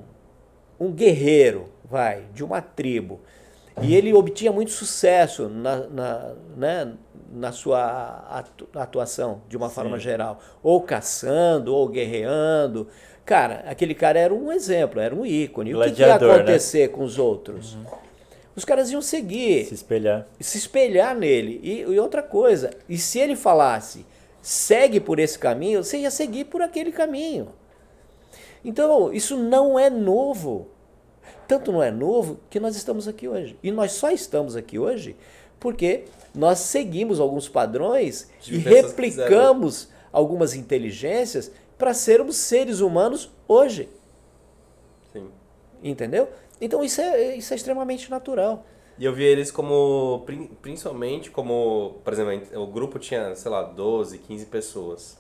um- um guerreiro, vai, de uma tribo, e ele obtinha muito sucesso na, na, né, na sua atu- atuação, de uma forma geral. Ou caçando, ou guerreando. Cara, aquele cara era um exemplo, era um ícone. o que, que ia né? acontecer com os outros? Os caras iam seguir Se espelhar. se espelhar nele. E, e outra coisa, e se ele falasse, segue por esse caminho, você ia seguir por aquele caminho. Então, isso não é novo. Tanto não é novo que nós estamos aqui hoje. E nós só estamos aqui hoje porque nós seguimos alguns padrões e replicamos algumas inteligências para sermos seres humanos hoje. Sim. Entendeu? Então isso é, isso é extremamente natural. E eu vi eles como, prin- principalmente como, por exemplo, o grupo tinha, sei lá, 12, 15 pessoas.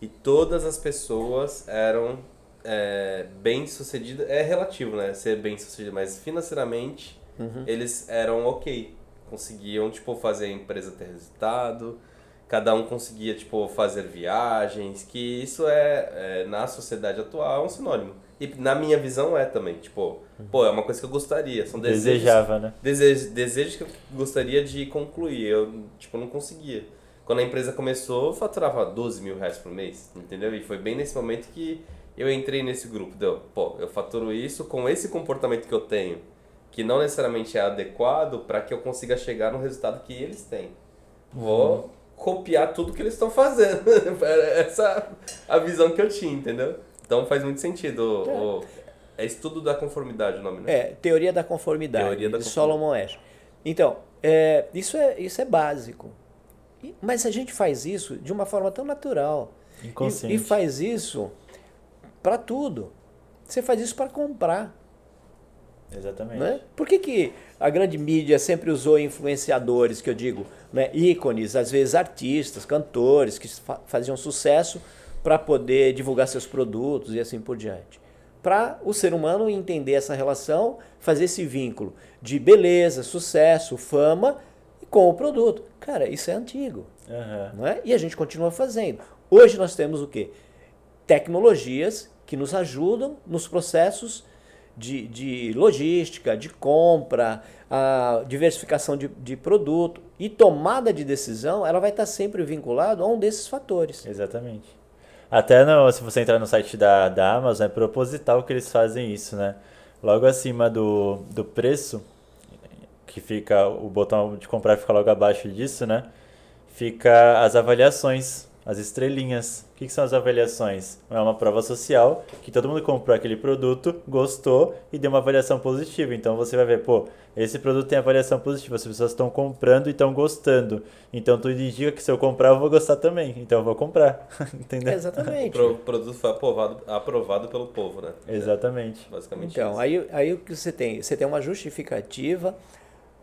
E todas as pessoas eram é, bem sucedidas, é relativo, né, ser bem sucedido, mas financeiramente eles eram ok. Conseguiam, tipo, fazer a empresa ter resultado, cada um conseguia, tipo, fazer viagens, que isso é, é, na sociedade atual, é um sinônimo. E na minha visão é também, tipo, pô, é uma coisa que eu gostaria, são desejos Desejava, né? desejos, desejos que eu gostaria de concluir. Eu, tipo, não conseguia. Quando a empresa começou, eu faturava 12 mil reais por mês, entendeu? E foi bem nesse momento que eu entrei nesse grupo. Deu, pô, eu faturo isso com esse comportamento que eu tenho, que não necessariamente é adequado para que eu consiga chegar no resultado que eles têm. Vou copiar tudo que eles estão fazendo. Essa é a visão que eu tinha, entendeu? Então faz muito sentido. O, o- é estudo da conformidade o nome, né? É, teoria da conformidade, Teoria da de conformidade. Solomon Ash. Então, é, isso, é, isso é básico. E- mas a gente faz isso de uma forma tão natural. E, Inconsciente. e faz isso para tudo. Você faz isso para comprar. Exatamente. Né? Por que, que a grande mídia sempre usou influenciadores, que eu digo, né? ícones, às vezes artistas, cantores, que fa- faziam sucesso para poder divulgar seus produtos e assim por diante? Para o ser humano entender essa relação, fazer esse vínculo de beleza, sucesso, fama com o produto. Cara, isso é antigo. Aham. Não é? E a gente continua fazendo. Hoje nós temos o quê? Tecnologias que nos ajudam nos processos de, de logística, de compra, a diversificação de, de produto e tomada de decisão, ela vai estar sempre vinculada a um desses fatores. Exatamente. Até no, se você entrar no site da, da Amazon, é proposital que eles fazem isso, né? Logo acima do, do preço, que fica o botão de comprar fica logo abaixo disso, né? Fica as avaliações, as estrelinhas. O que, que são as avaliações? É uma prova social que todo mundo comprou aquele produto, gostou e deu uma avaliação positiva. Então você vai ver, pô, esse produto tem avaliação positiva, as pessoas estão comprando e estão gostando. Então tudo indica que se eu comprar eu vou gostar também. Então eu vou comprar. Entendeu? O Exatamente. pro- produto foi aprovado, aprovado pelo povo, né? Exatamente. Basicamente Então, isso. aí, aí o que você tem? Você tem uma justificativa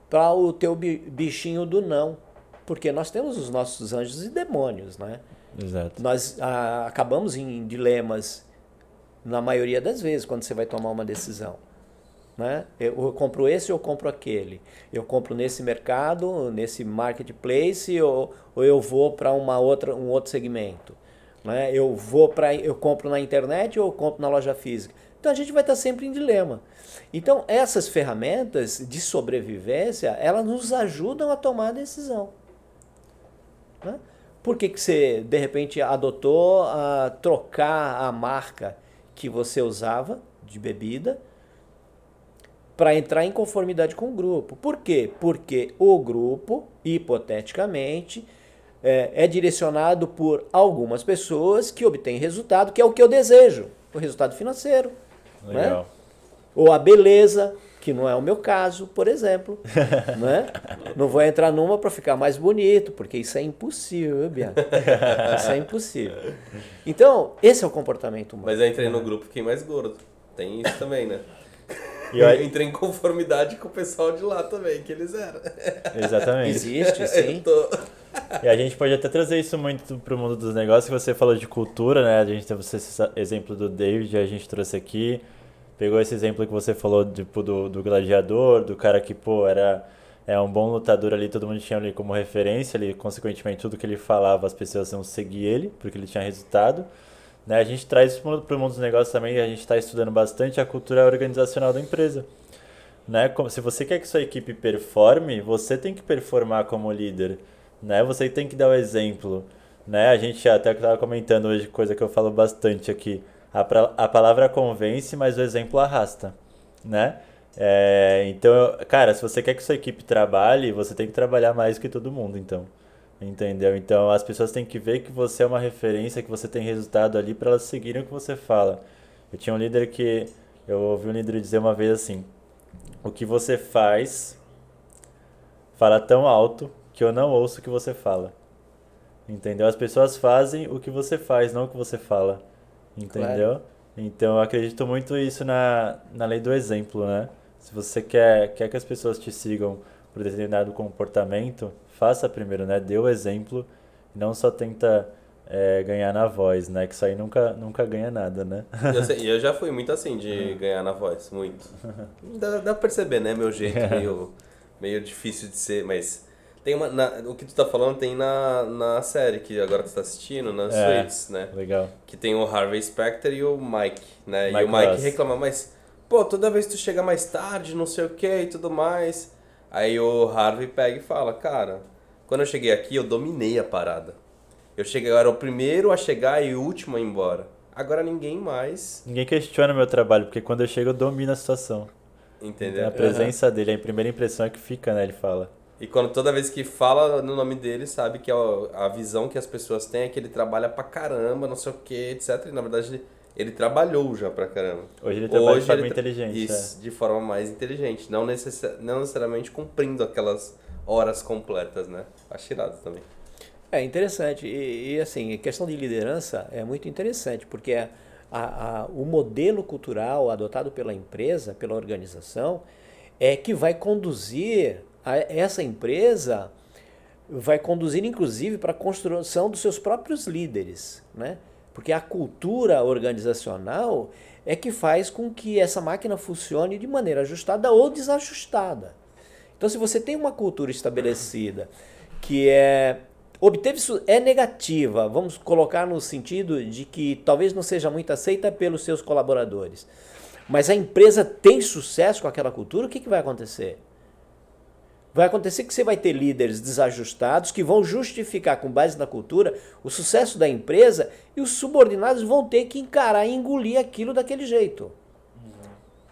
para o teu bi- bichinho do não. Porque nós temos os nossos anjos e demônios, né? Exato. Nós ah, acabamos em dilemas na maioria das vezes quando você vai tomar uma decisão. Né? Eu compro esse ou eu compro aquele. Eu compro nesse mercado, nesse marketplace, ou, ou eu vou para uma outra, um outro segmento. Né? Eu vou para eu compro na internet ou eu compro na loja física. Então a gente vai estar sempre em dilema. Então essas ferramentas de sobrevivência, elas nos ajudam a tomar a decisão. Né? Por que, que você de repente adotou a trocar a marca que você usava de bebida para entrar em conformidade com o grupo? Por quê? Porque o grupo, hipoteticamente, é, é direcionado por algumas pessoas que obtêm resultado, que é o que eu desejo, o resultado financeiro. Né? Legal. Né? Ou a beleza, que não é o meu caso, por exemplo. né? Não vou entrar numa para ficar mais bonito, porque isso é impossível, Bianca. Isso é impossível. Então, esse é o comportamento humano. Mas eu entrei no grupo quem mais gordo. Tem isso também, né? E eu entrei em conformidade com o pessoal de lá também, que eles eram. Exatamente. Existe, sim. Tô... E a gente pode até trazer isso muito para o mundo dos negócios, que você falou de cultura, né? A gente teve esse exemplo do David, a gente trouxe aqui. Pegou esse exemplo que você falou tipo, do, do gladiador, do cara que, pô, era é um bom lutador ali, todo mundo tinha ele como referência, ali, consequentemente tudo que ele falava as pessoas iam seguir ele, porque ele tinha resultado. Né? A gente traz isso para o mundo dos negócios também, a gente está estudando bastante a cultura organizacional da empresa. Né? Se você quer que sua equipe performe, você tem que performar como líder. Né? Você tem que dar o exemplo. Né? A gente até estava comentando hoje, coisa que eu falo bastante aqui. A, pra, a palavra convence, mas o exemplo arrasta. Né? É, então, cara, se você quer que sua equipe trabalhe, você tem que trabalhar mais que todo mundo, então. Entendeu? Então as pessoas têm que ver que você é uma referência, que você tem resultado ali para elas seguirem o que você fala. Eu tinha um líder que eu ouvi um líder dizer uma vez assim: "O que você faz fala tão alto que eu não ouço o que você fala". Entendeu? As pessoas fazem o que você faz, não o que você fala. Entendeu? Claro. Então eu acredito muito isso na, na lei do exemplo, né? Se você quer, quer que as pessoas te sigam por determinado comportamento, faça primeiro, né? Dê o exemplo e não só tenta é, ganhar na voz, né? Que isso aí nunca, nunca ganha nada, né? E eu, eu, já fui muito assim de ganhar na voz, muito. Dá, dá pra perceber, né? Meu jeito meio, meio difícil de ser, mas tem uma, na, o que tu tá falando tem na, na série que agora tu tá assistindo, na é, Suits, né? Legal. Que tem o Harvey Specter e o Mike, né? Mike e o Mike reclama, mas, pô, toda vez que tu chega mais tarde, não sei o que e tudo mais. Aí o Harvey pega e fala, cara, quando eu cheguei aqui eu dominei a parada. Eu cheguei, eu era o primeiro a chegar e o último a ir embora. Agora ninguém mais. Ninguém questiona meu trabalho, porque quando eu chego eu domino a situação. Entendeu? Então, a presença uhum. dele, a primeira impressão é que fica, né? Ele fala. E quando toda vez que fala no nome dele, sabe que a, a visão que as pessoas têm é que ele trabalha pra caramba, não sei o que, etc. E na verdade ele ele trabalhou já pra caramba. Hoje ele trabalha Hoje de forma inteligente. Isso, é. de forma mais inteligente. Não, necess... não necessariamente cumprindo aquelas horas completas, né? Acho irado também. É interessante. E, e, assim, a questão de liderança é muito interessante, porque a, a, a, o modelo cultural adotado pela empresa, pela organização, é que vai conduzir essa empresa, vai conduzir inclusive para a construção dos seus próprios líderes, né? Porque a cultura organizacional é que faz com que essa máquina funcione de maneira ajustada ou desajustada. Então, se você tem uma cultura estabelecida que é obteve é negativa, vamos colocar no sentido de que talvez não seja muito aceita pelos seus colaboradores, mas a empresa tem sucesso com aquela cultura, o que, que vai acontecer? Vai acontecer que você vai ter líderes desajustados que vão justificar, com base na cultura, o sucesso da empresa e os subordinados vão ter que encarar e engolir aquilo daquele jeito.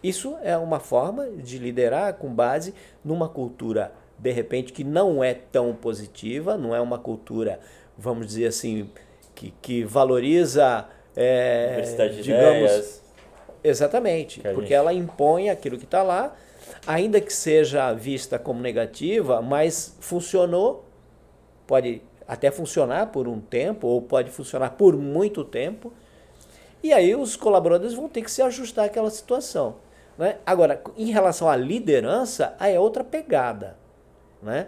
Isso é uma forma de liderar com base numa cultura, de repente, que não é tão positiva, não é uma cultura, vamos dizer assim, que, que valoriza. É, de digamos, ideias. Exatamente, porque gente... ela impõe aquilo que está lá ainda que seja vista como negativa, mas funcionou, pode até funcionar por um tempo, ou pode funcionar por muito tempo, e aí os colaboradores vão ter que se ajustar àquela situação. Né? Agora, em relação à liderança, aí é outra pegada. Né?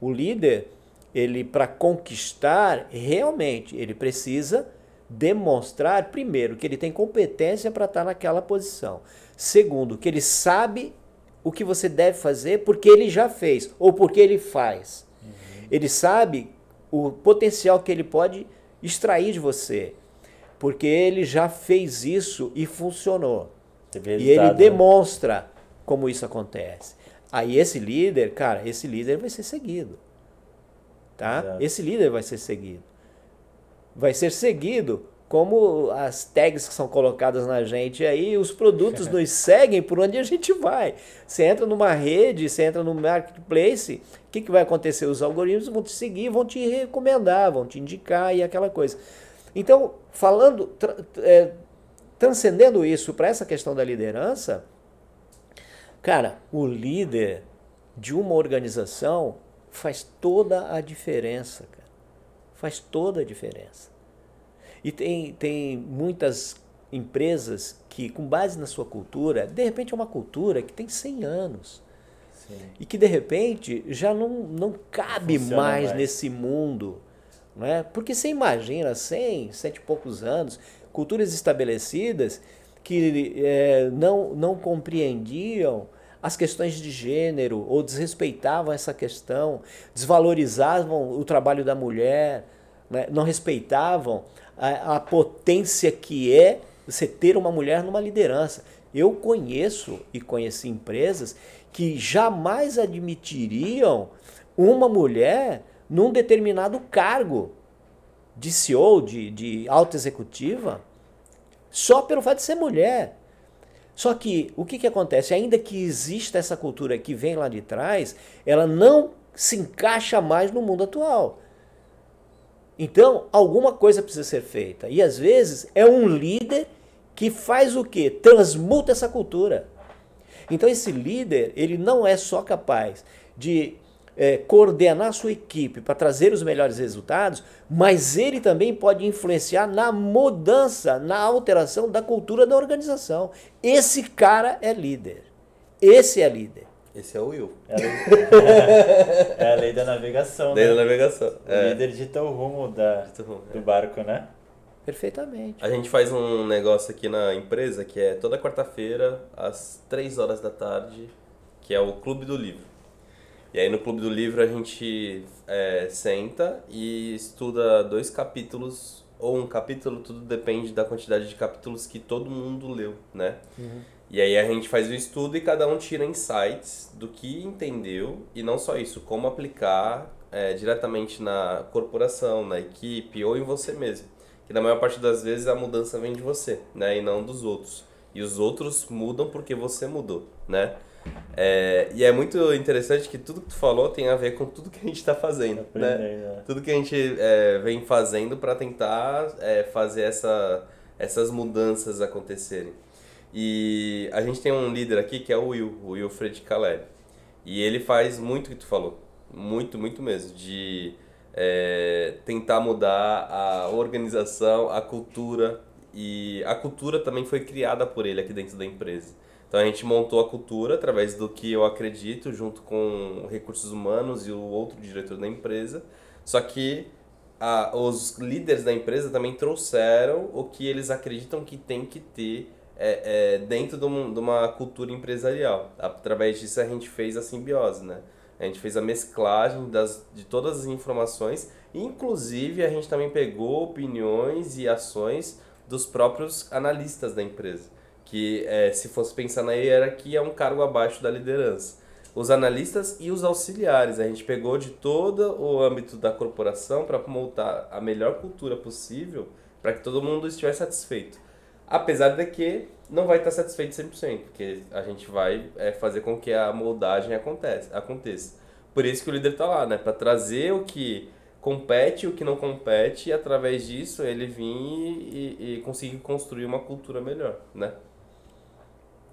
O líder, ele para conquistar, realmente, ele precisa demonstrar, primeiro, que ele tem competência para estar naquela posição. Segundo, que ele sabe o que você deve fazer porque ele já fez ou porque ele faz. Uhum. Ele sabe o potencial que ele pode extrair de você, porque ele já fez isso e funcionou. e ele né? demonstra como isso acontece. Aí esse líder, cara, esse líder vai ser seguido. Tá? Exato. Esse líder vai ser seguido. Vai ser seguido como as tags que são colocadas na gente aí, os produtos nos seguem por onde a gente vai. Você entra numa rede, você entra no marketplace, o que, que vai acontecer? Os algoritmos vão te seguir, vão te recomendar, vão te indicar e aquela coisa. Então, falando, tra é, transcendendo isso para essa questão da liderança, cara, o líder de uma organização faz toda a diferença, cara. Faz toda a diferença. E tem, tem muitas empresas que, com base na sua cultura, de repente é uma cultura que tem 100 anos. Sim. E que, de repente, já não, não cabe mais, mais, nesse mundo. Não é? Porque você imagina, 100, sete e poucos anos, culturas estabelecidas que é, não, não compreendiam as questões de gênero ou desrespeitavam essa questão, desvalorizavam o trabalho da mulher, né? não respeitavam a, a potência que é você ter uma mulher numa liderança. Eu conheço e conheci empresas que jamais admitiriam uma mulher num determinado cargo de CEO, de, de alta executiva, só pelo fato de ser mulher. Só que o que, que acontece? Ainda que exista essa cultura que vem lá de trás, ela não se encaixa mais no mundo atual. Então, alguma coisa precisa ser feita. E às vezes é um líder que faz o quê? Transmuta essa cultura. Então, esse líder, ele não é só capaz de é, coordenar sua equipe para trazer os melhores resultados, mas ele também pode influenciar na mudança, na alteração da cultura da organização. Esse cara é líder. Esse é líder. Esse é o Will. É a lei, é a lei da navegação, lei né? da navegação. O é. líder dita o rumo, da, o rumo, do é. barco, né? Perfeitamente. A gente faz um negócio aqui na empresa que é toda quarta-feira, às 3 horas da tarde, que é o Clube do Livro. E aí no Clube do Livro a gente é, senta e estuda dois capítulos, ou um capítulo, tudo depende da quantidade de capítulos que todo mundo leu, né? Uhum. E aí a gente faz o estudo e cada um tira insights do que entendeu e não só isso, como aplicar é, diretamente na corporação, na equipe ou em você mesmo. Que na maior parte das vezes a mudança vem de você, né, e não dos outros. E os outros mudam porque você mudou, né? É, e é muito interessante que tudo que tu falou tem a ver com tudo que a gente está fazendo, né? né? Tudo que a gente é, vem fazendo para tentar é, fazer essa, essas mudanças acontecerem. E a gente tem um líder aqui que é o Will, o Wilfred Caleb. E ele faz muito o que tu falou. Muito, muito mesmo. De é, tentar mudar a organização, a cultura. E a cultura também foi criada por ele aqui dentro da empresa. Então a gente montou a cultura através do que eu acredito, junto com recursos humanos e o outro diretor da empresa. Só que a, os líderes da empresa também trouxeram o que eles acreditam que tem que ter é, é, dentro de, um, de, uma cultura empresarial. Através disso a gente fez a simbiose, né? A gente fez a mesclagem das, de todas as informações, inclusive a gente também pegou opiniões e ações dos próprios analistas da empresa, que é, se fosse pensar na hierarquia é um cargo abaixo da liderança. Os analistas e os auxiliares, a gente pegou de todo o âmbito da corporação para montar a melhor cultura possível para que todo mundo estivesse satisfeito. Apesar de que não vai estar satisfeito 100%, porque a gente vai é, fazer com que a moldagem acontece, aconteça. Por isso que o líder está lá, né? Para trazer o que compete e o que não compete, e através disso ele vir e, e conseguir construir uma cultura melhor, né?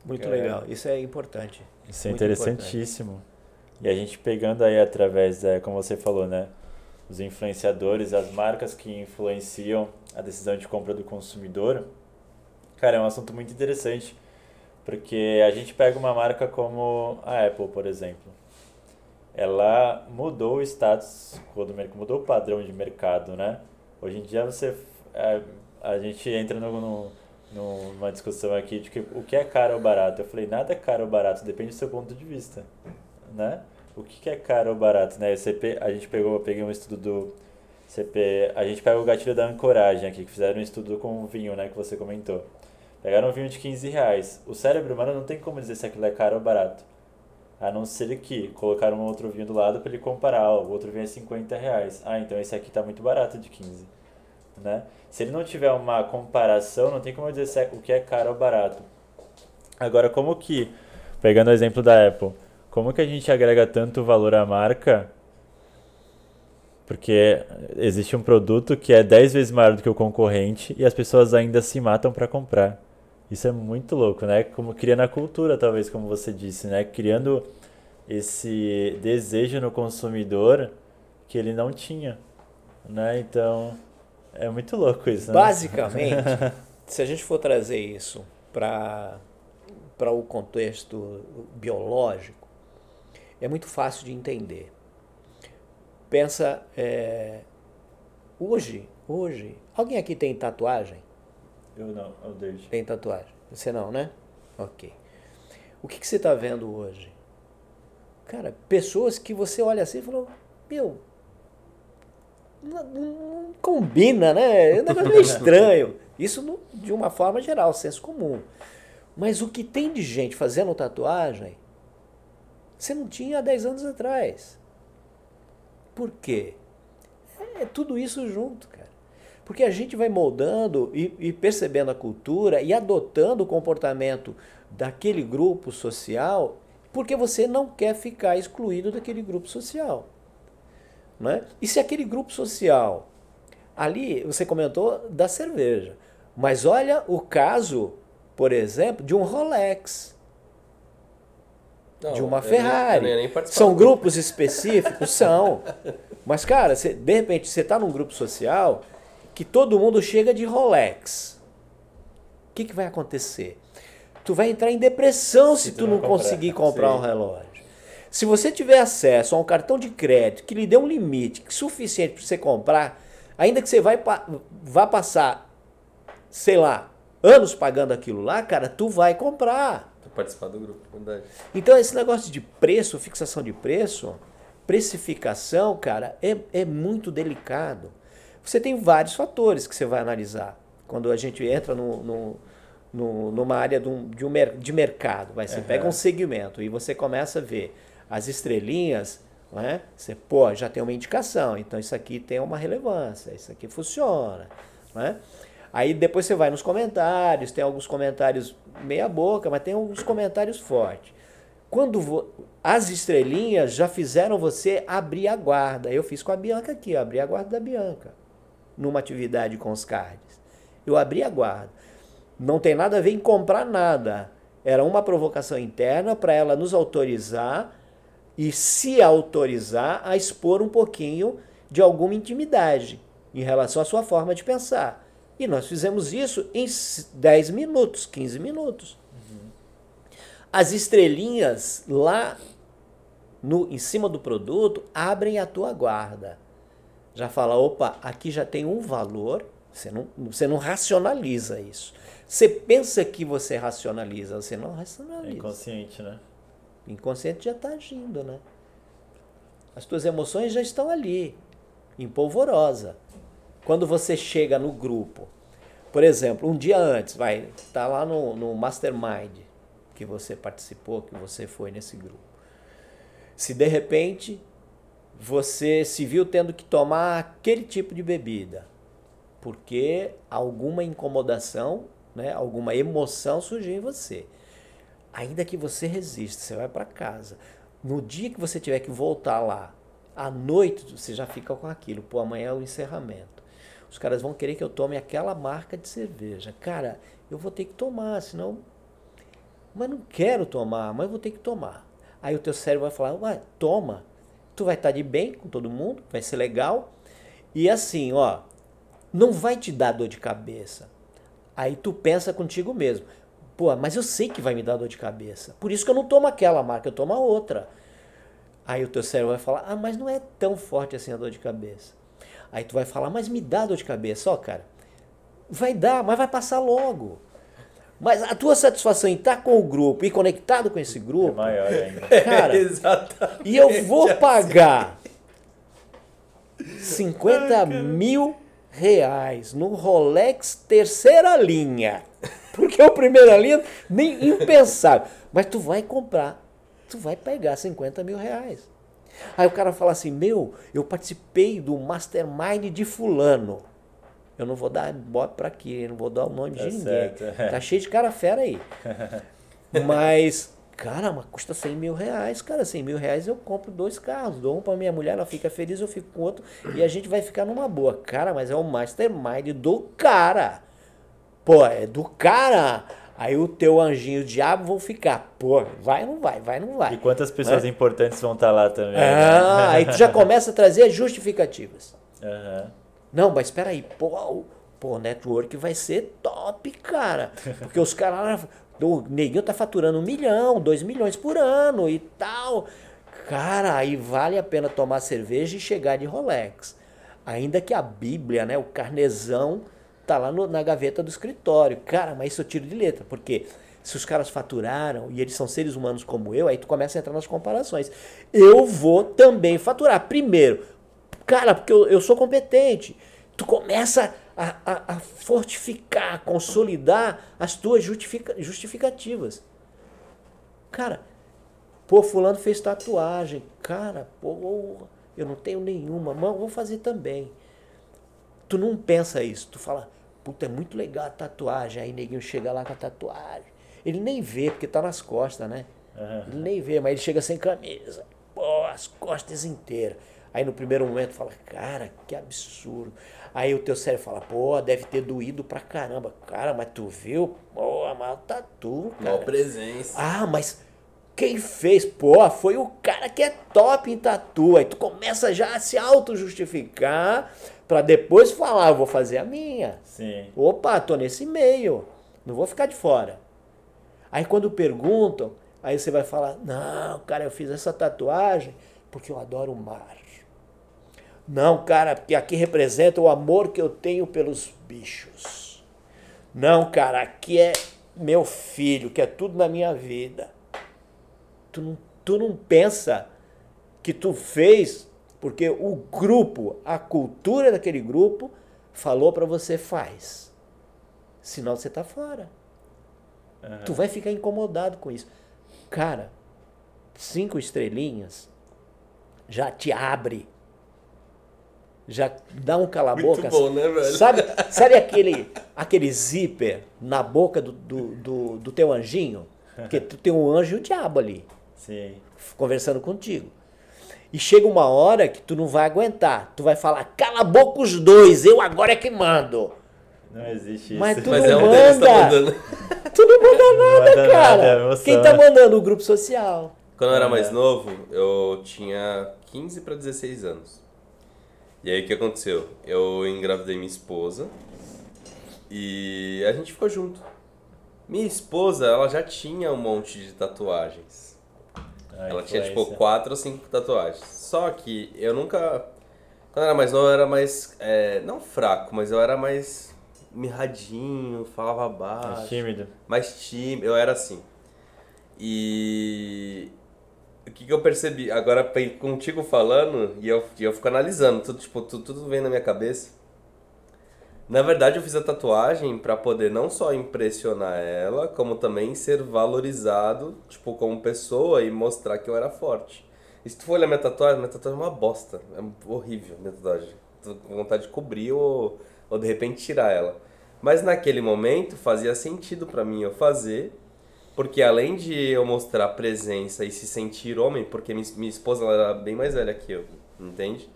Muito é. legal, isso é importante. Isso é interessantíssimo. Importante. E a gente pegando aí através, é, como você falou, né? Os influenciadores, as marcas que influenciam a decisão de compra do consumidor, Cara, é um assunto muito interessante, porque a gente pega uma marca como a Apple, por exemplo. Ela mudou o status quo mudou o padrão de mercado, né? Hoje em dia você é, a gente entra no, no, numa uma discussão aqui de que o que é caro ou barato. Eu falei, nada é caro ou barato, depende do seu ponto de vista, né? O que é caro ou barato, né? CP, a gente pegou, eu peguei um estudo do CP, a gente pega o gatilho da ancoragem aqui, que fizeram um estudo com vinho, né, que você comentou. Pegaram um vinho de 15 reais. O cérebro humano não tem como dizer se aquilo é caro ou barato. A não ser que colocaram um outro vinho do lado para ele comparar. o outro vinho é 50 reais. Ah, então esse aqui está muito barato de 15. Né? Se ele não tiver uma comparação, não tem como dizer se é, o que é caro ou barato. Agora, como que, pegando o exemplo da Apple, como que a gente agrega tanto valor à marca? Porque existe um produto que é 10 vezes maior do que o concorrente e as pessoas ainda se matam para comprar. Isso é muito louco, né? Como criando a cultura, talvez, como você disse, né? Criando esse desejo no consumidor que ele não tinha, né? Então, é muito louco isso, né? Basicamente, se a gente for trazer isso para para o contexto biológico, é muito fácil de entender. Pensa, é, hoje, hoje, alguém aqui tem tatuagem? Eu não, deixo. Tem tatuagem? Você não, né? Ok. O que, que você está vendo hoje? Cara, pessoas que você olha assim e falou, meu, não, não combina, né? É um negócio meio estranho. Isso no, de uma forma geral, senso comum. Mas o que tem de gente fazendo tatuagem, você não tinha há 10 anos atrás. Por quê? É tudo isso junto, cara. Porque a gente vai moldando e, e percebendo a cultura e adotando o comportamento daquele grupo social porque você não quer ficar excluído daquele grupo social. Né? E se aquele grupo social, ali você comentou da cerveja, mas olha o caso, por exemplo, de um Rolex, não, de uma Ferrari. São grupos específicos? São. Mas, cara, você, de repente você está num grupo social que todo mundo chega de Rolex. O que, que vai acontecer? Tu vai entrar em depressão se, se tu, não comprar. conseguir comprar Sim. um relógio. Se você tiver acesso a um cartão de crédito que lhe dê um limite suficiente para você comprar, ainda que você vai, vá passar, sei lá, anos pagando aquilo lá, cara, tu vai comprar. Tu participar do grupo, verdade. Então esse negócio de preço, fixação de preço, precificação, cara, é, é muito delicado. Você tem vários fatores que você vai analisar. Quando a gente entra no, no, no numa área de, um, de, um, de mercado, vai, você uhum. pega um segmento e você começa a ver as estrelinhas, né? você pô, já tem uma indicação, então isso aqui tem uma relevância, isso aqui funciona. Né? Aí depois você vai nos comentários, tem alguns comentários meia boca, mas tem alguns comentários fortes. Quando as estrelinhas já fizeram você abrir a guarda. Eu fiz com a Bianca aqui, abri a guarda da Bianca numa atividade com os cards. Eu abri a guarda. Não tem nada a ver em comprar nada. Era uma provocação interna para ela nos autorizar e se autorizar a expor um pouquinho de alguma intimidade em relação à sua forma de pensar. E nós fizemos isso em 10 minutos, 15 minutos. As estrelinhas lá no, em cima do produto abrem a tua guarda já fala, opa, aqui já tem um valor, você não, você não racionaliza isso. Você pensa que você racionaliza, você não racionaliza. É inconsciente, né? Inconsciente já está agindo, né? As tuas emoções já estão ali, em polvorosa. Quando você chega no grupo, por exemplo, um dia antes, vai, tá lá no, no mastermind que você participou, que você foi nesse grupo. Se de repente você se viu tendo que tomar aquele tipo de bebida, porque alguma incomodação, né, alguma emoção surgiu em você. Ainda que você resista, você vai para casa. No dia que você tiver que voltar lá, à noite você já fica com aquilo. Pô, amanhã é o encerramento. Os caras vão querer que eu tome aquela marca de cerveja. Cara, eu vou ter que tomar, senão. Mas não quero tomar, mas vou ter que tomar. Aí o teu cérebro vai falar, ué, toma tu vai estar de bem com todo mundo, vai ser legal. E assim, ó, não vai te dar dor de cabeça. Aí tu pensa contigo mesmo. Pô, mas eu sei que vai me dar dor de cabeça. Por isso que eu não tomo aquela marca, eu tomo a outra. Aí o teu cérebro vai falar: "Ah, mas não é tão forte assim a dor de cabeça". Aí tu vai falar: "Mas me dá dor de cabeça, ó, cara. Vai dar, mas vai passar logo". Mas a tua satisfação em estar com o grupo e conectado com esse É grupo, maior ainda. cara, Exatamente. e eu vou pagar 50 mil reais no Rolex terceira linha. Porque o primeira linha, nem impensável. Mas tu vai comprar, tu vai pegar 50 mil reais. Aí o cara fala assim: Meu, eu participei do mastermind de Fulano. Eu não vou dar bote pra aqui, não vou dar o nome Tá de ninguém. certo. Tá cheio de cara fera aí. Mas, cara, mas custa 100 mil reais. Cara, 100 mil reais eu compro dois carros. Dou um pra minha mulher, ela fica feliz, eu fico com outro. E a gente vai ficar numa boa. Cara, mas é o mastermind do cara. Pô, é do cara. Aí o teu anjinho o diabo vão ficar. Pô, vai ou não vai? Vai ou não vai? E quantas pessoas É. importantes vão estar lá também? Ah, aí tu já começa a trazer justificativas. Aham. Não, mas espera aí, pô, pô, o network vai ser top, cara. Porque os caras o neguinho tá faturando um milhão, dois milhões por ano e tal. Cara, aí vale a pena tomar cerveja e chegar de Rolex. Ainda que a Bíblia, né, o carnezão, tá lá no- na gaveta do escritório. Cara, mas isso eu tiro de letra, porque se os caras faturaram e eles são seres humanos como eu, aí tu começa a entrar nas comparações. Eu vou também faturar. Primeiro, cara, porque eu, eu sou competente. Tu começa a, a- a fortificar, a consolidar as tuas justifica- justificativas. Cara, pô, fulano fez tatuagem. Cara, pô, eu não tenho nenhuma, mas eu vou fazer também. Tu não pensa isso, tu fala, puta, é muito legal a tatuagem. Aí neguinho chega lá com a tatuagem. Ele nem vê, porque tá nas costas, né? Aham. Ele nem vê, mas ele chega sem camisa. Pô, as costas inteiras. Aí no primeiro momento fala, cara, que absurdo. Aí o teu cérebro fala, pô, deve ter doído pra caramba. Cara, mas tu viu? Pô, mas o tatu, Mal cara. presença. Ah, mas quem fez? Pô, foi o cara que é top em tatu. Aí tu começa já a se auto-justificar pra depois falar, eu vou fazer a minha. Sim. Opa, tô nesse meio. Não vou ficar de fora. Aí quando perguntam, aí você vai falar: Não, cara, eu fiz essa tatuagem porque eu adoro o mar. Não, cara, porque aqui representa o amor que eu tenho pelos bichos. Não, cara, aqui é meu filho, que é tudo na minha vida. Tu não, tu não pensa que tu fez porque o grupo, a cultura daquele grupo falou pra você faz. Senão você tá fora. Aham. Tu vai ficar incomodado com isso. Cara, cinco estrelinhas já te abre. Já dá um cala-boca. Muito bom, né, velho? Sabe, sabe aquele, aquele zíper na boca do, do, do, do teu anjinho? Porque tu tem um anjo e o diabo ali Sim. conversando contigo. E chega uma hora que tu não vai aguentar. Tu vai falar, cala a boca os dois, eu agora é que mando. Não existe isso. Mas tu Mas não é um deles que tá manda. mandando. Tu não manda nada, manda cara. nada, é Quem tá mandando? O grupo social. Quando eu era É. mais novo, eu tinha 15 para 16 anos. E aí o que aconteceu? Eu engravidei minha esposa e a gente ficou junto. Minha esposa, ela já tinha um monte de tatuagens. A ela tinha tipo quatro ou cinco tatuagens. Só que eu nunca. Quando eu era mais novo, eu era mais. é, não fraco, mas eu era mais mirradinho, falava baixo Mais tímido. mais tímido, eu era assim. E o que, que eu percebi? Agora contigo falando, e eu, e eu fico analisando, tudo, tipo, tudo, tudo vem na minha cabeça. Na verdade, eu fiz a tatuagem pra poder não só impressionar ela, como também ser valorizado, tipo, como pessoa e mostrar que eu era forte. E se tu for olhar minha tatuagem, minha tatuagem é uma bosta. É horrível minha tatuagem. Tô com vontade de cobrir ou, ou de repente tirar ela. Mas naquele momento fazia sentido pra mim eu fazer, porque além de eu mostrar presença e se sentir homem, porque minha, esposa ela era bem mais velha que eu, entende?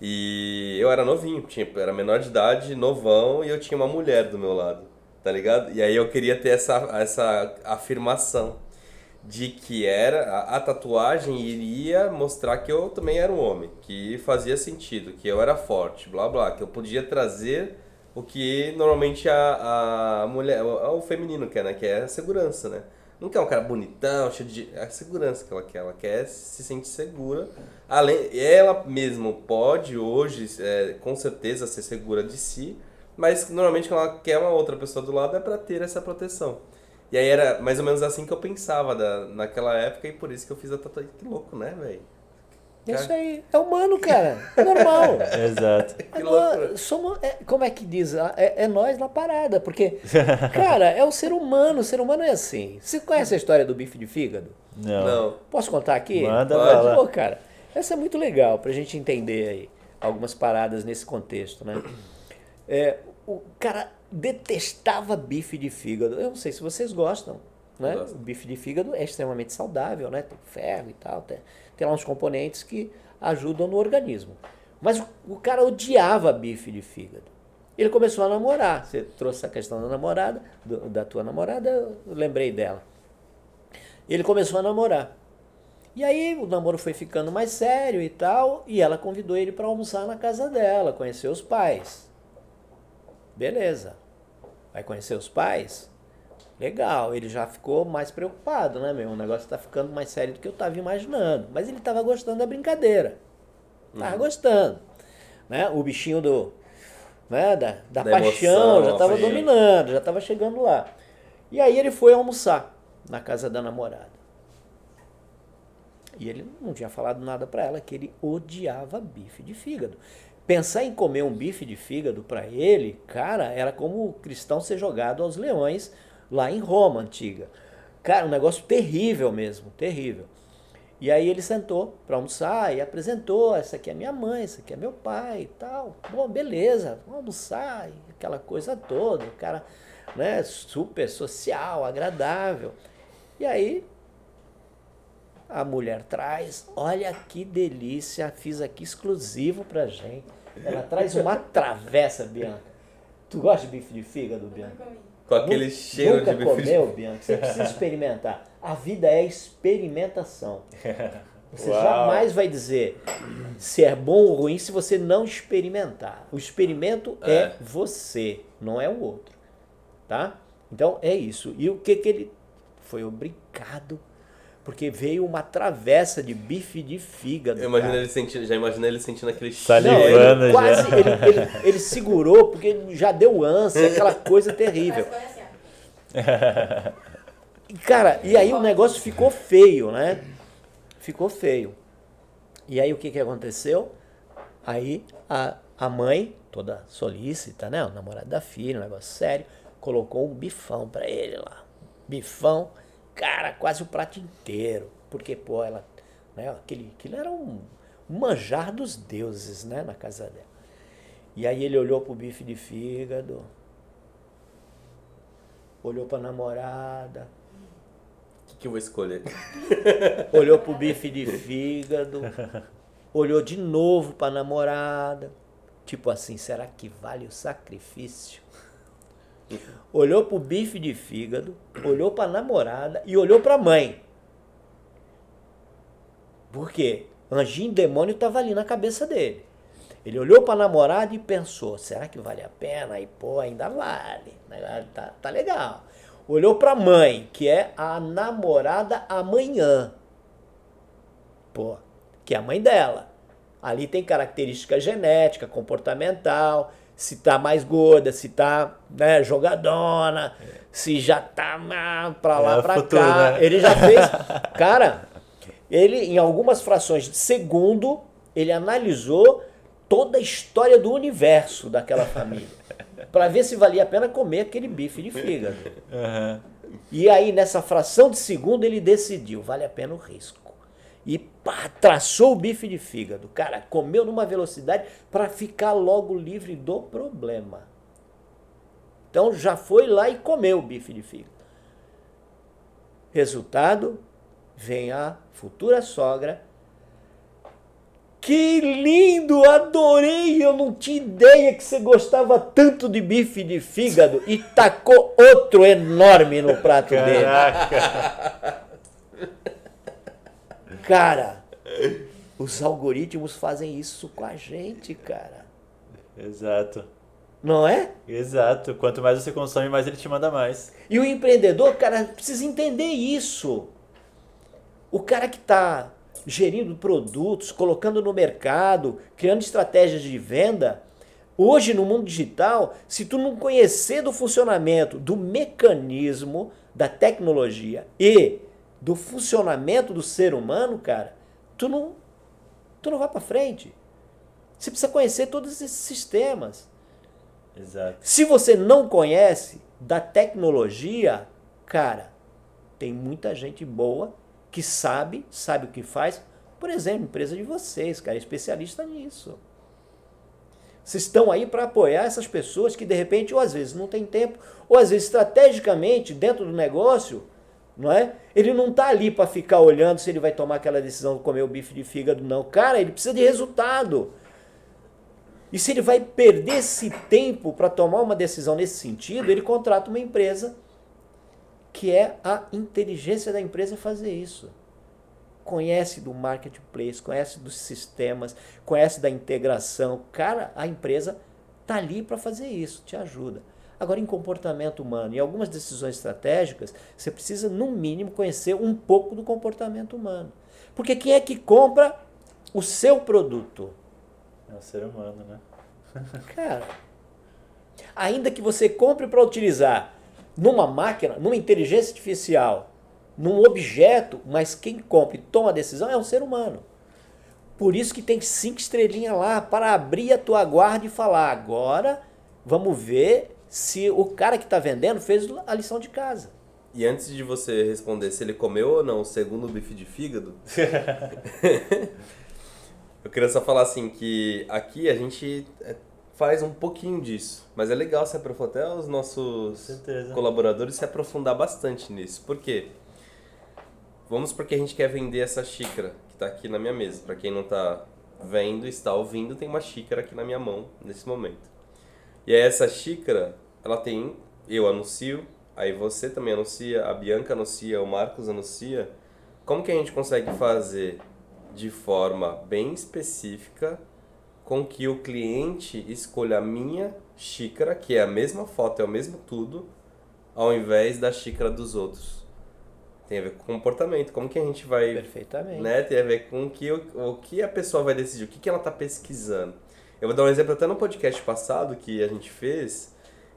E eu era novinho, tinha, era menor de idade, novão, e eu tinha uma mulher do meu lado, tá ligado? E aí eu queria ter essa, essa afirmação de que era a, a tatuagem iria mostrar que eu também era um homem, que fazia sentido, que eu era forte, blá blá, que eu podia trazer o que normalmente a, a mulher, o, feminino quer, né? Que é a segurança, né? Não quer um cara bonitão, cheio de. É a segurança que ela quer. Ela quer se sentir segura. Além, ela mesmo pode hoje, é, com certeza, ser segura de si, Mas normalmente quando ela quer uma outra pessoa do lado é pra ter essa proteção. E aí era mais ou menos assim que eu pensava da, naquela época e por isso que eu fiz a tatuagem. Que louco, né, velho? É isso aí. É humano, cara. É normal. Exato. É Que nó- loucura. somos, é- como é que diz? É, é nós na parada. Porque, cara, é o ser humano. O ser humano é assim. Você conhece a história do bife de fígado? Não. Não. Posso contar aqui? Manda Pode. bala. Pô, cara, essa é muito legal pra gente entender aí algumas paradas nesse contexto, né? É, o cara detestava bife de fígado. Eu não sei se vocês gostam, né? Gosto. O bife de fígado é extremamente saudável, né? Tem ferro e tal, tem, tem lá uns componentes que ajudam no organismo. Mas o, cara odiava bife de fígado. Ele começou a namorar. Você trouxe a questão da namorada, do- da tua namorada, eu lembrei dela. Ele começou a namorar. E aí o namoro foi ficando mais sério e tal, e ela convidou ele para almoçar na casa dela, conhecer os pais. Beleza. Vai conhecer os pais? Legal, ele já ficou mais preocupado, né, meu? O negócio tá ficando mais sério do que eu tava imaginando. Mas ele tava gostando da brincadeira. Tava gostando. Né? O bichinho do, né, da, da, Da paixão emoção, já tava dominando, já tava chegando lá. E aí ele foi almoçar na casa da namorada. E ele não tinha falado nada para ela que ele odiava bife de fígado. Pensar em comer um bife de fígado para ele, cara, era como o cristão ser jogado aos leões lá em Roma antiga. Cara, um negócio terrível mesmo, terrível. E aí ele sentou para almoçar e apresentou, essa aqui é minha mãe, essa aqui é meu pai e tal. Bom, beleza, vamos almoçar, e aquela coisa toda, o cara, né, super social, agradável. E aí a mulher traz, olha que delícia, fiz aqui exclusivo pra gente. Ela traz uma travessa, Bianca. Tu gosta de bife de fígado, Bianca? Com aquele Nu- cheiro Nunca de bife comeu, Bianca? Você precisa experimentar. A vida é experimentação. Você Uau. jamais vai dizer se é bom ou ruim se você não experimentar. O experimento é, É. você, não é o outro. Tá? Então é isso. E o que que ele foi obrigado porque veio uma travessa de bife de fígado. Eu imagino cara. ele sentindo, já imagino ele sentindo aquele Salivando. Não, cheiro. ele já. quase ele, ele, ele segurou porque já deu ânsia, aquela coisa terrível. E, Cara, e aí o negócio ficou feio, né? Ficou feio. E aí o que, que aconteceu? Aí a, a mãe, toda solícita, né? O namorado da filha, um negócio sério, colocou um bifão pra ele lá. Bifão, cara, quase o prato inteiro. Porque, pô, ela. Né, aquele, aquilo era um, manjar dos deuses, né? Na casa dela. E aí ele olhou pro bife de fígado, olhou pra namorada, O que, que eu vou escolher? olhou pro bife de fígado, olhou de novo pra namorada, tipo assim, será que vale o sacrifício? Olhou pro bife de fígado, olhou pra namorada e olhou pra mãe. Por quê? Anjinho demônio tava ali na cabeça dele. Ele olhou pra namorada e pensou: será que vale a pena? E pô, ainda vale. Tá, tá legal. Olhou pra mãe, que é a namorada amanhã. Pô, que é a mãe dela. Ali tem característica genética, comportamental, se tá mais gorda, se tá né, jogadona, se já tá pra lá, É pra futuro, cá. né? Ele já fez. Cara, ele, em algumas frações de segundo, ele analisou toda a história do universo daquela família. Pra ver se valia a pena comer aquele bife de fígado. Aham. E aí, nessa fração de segundo, ele decidiu, vale a pena o risco. E pá, traçou o bife de fígado. Cara, comeu numa velocidade para ficar logo livre do problema. Então já foi lá e comeu o bife de fígado. Resultado, vem a futura sogra. Que lindo, adorei! Eu não tinha ideia que você gostava tanto de bife de fígado e tacou outro enorme no prato dele. Cara, os algoritmos fazem isso com a gente, cara. Exato. Não é? Exato. Quanto mais você consome, mais ele te manda mais. E o empreendedor, cara, precisa entender isso. O cara que está gerindo produtos, colocando no mercado, criando estratégias de venda, Hoje, no mundo digital, se tu não conhecer do funcionamento, do mecanismo, da tecnologia e do funcionamento do ser humano, cara, tu não, tu não vai para frente. Você precisa conhecer todos esses sistemas. Exato. Se você não conhece da tecnologia, cara, tem muita gente boa que sabe, sabe o que faz. Por exemplo, empresa de vocês, cara, é especialista nisso. Vocês estão aí para apoiar essas pessoas que de repente, ou às vezes não tem tempo, ou às vezes estrategicamente dentro do negócio, não é? Ele não está ali para ficar olhando se ele vai tomar aquela decisão de comer o bife de fígado, não. Cara, ele precisa de resultado. E se ele vai perder esse tempo para tomar uma decisão nesse sentido, ele contrata uma empresa que é a inteligência da empresa fazer isso conhece do marketplace, conhece dos sistemas, conhece da integração. Cara, a empresa tá ali para fazer isso, te ajuda. Agora, em comportamento humano, em algumas decisões estratégicas, você precisa, no mínimo, conhecer um pouco do comportamento humano. Porque quem é que compra o seu produto? É o ser humano, né? Cara, ainda que você compre para utilizar numa máquina, numa inteligência artificial, num objeto, mas quem compra e toma a decisão é um ser humano. Por isso que tem cinco estrelinhas lá para abrir a tua guarda e falar: agora vamos ver se o cara que está vendendo fez a lição de casa. E antes de você responder se ele comeu ou não o segundo bife de fígado, eu queria só falar assim que aqui a gente é, faz um pouquinho disso, mas é legal se aprofundar, até os nossos colaboradores se aprofundar bastante nisso. Por quê? Vamos porque a gente quer vender essa xícara que está aqui na minha mesa. Para quem não está vendo, está ouvindo, tem uma xícara aqui na minha mão nesse momento. E aí essa xícara, ela tem, eu anuncio, aí você também anuncia, a Bianca anuncia, o Marcos anuncia. Como que a gente consegue fazer de forma bem específica com que o cliente escolha a minha xícara, que é a mesma foto, é o mesmo tudo, ao invés da xícara dos outros? Tem a ver com comportamento, como que a gente vai... Perfeitamente. Né, tem a ver com que, o, o que a pessoa vai decidir, o que, que ela está pesquisando. Eu vou dar um exemplo até no podcast passado que a gente fez,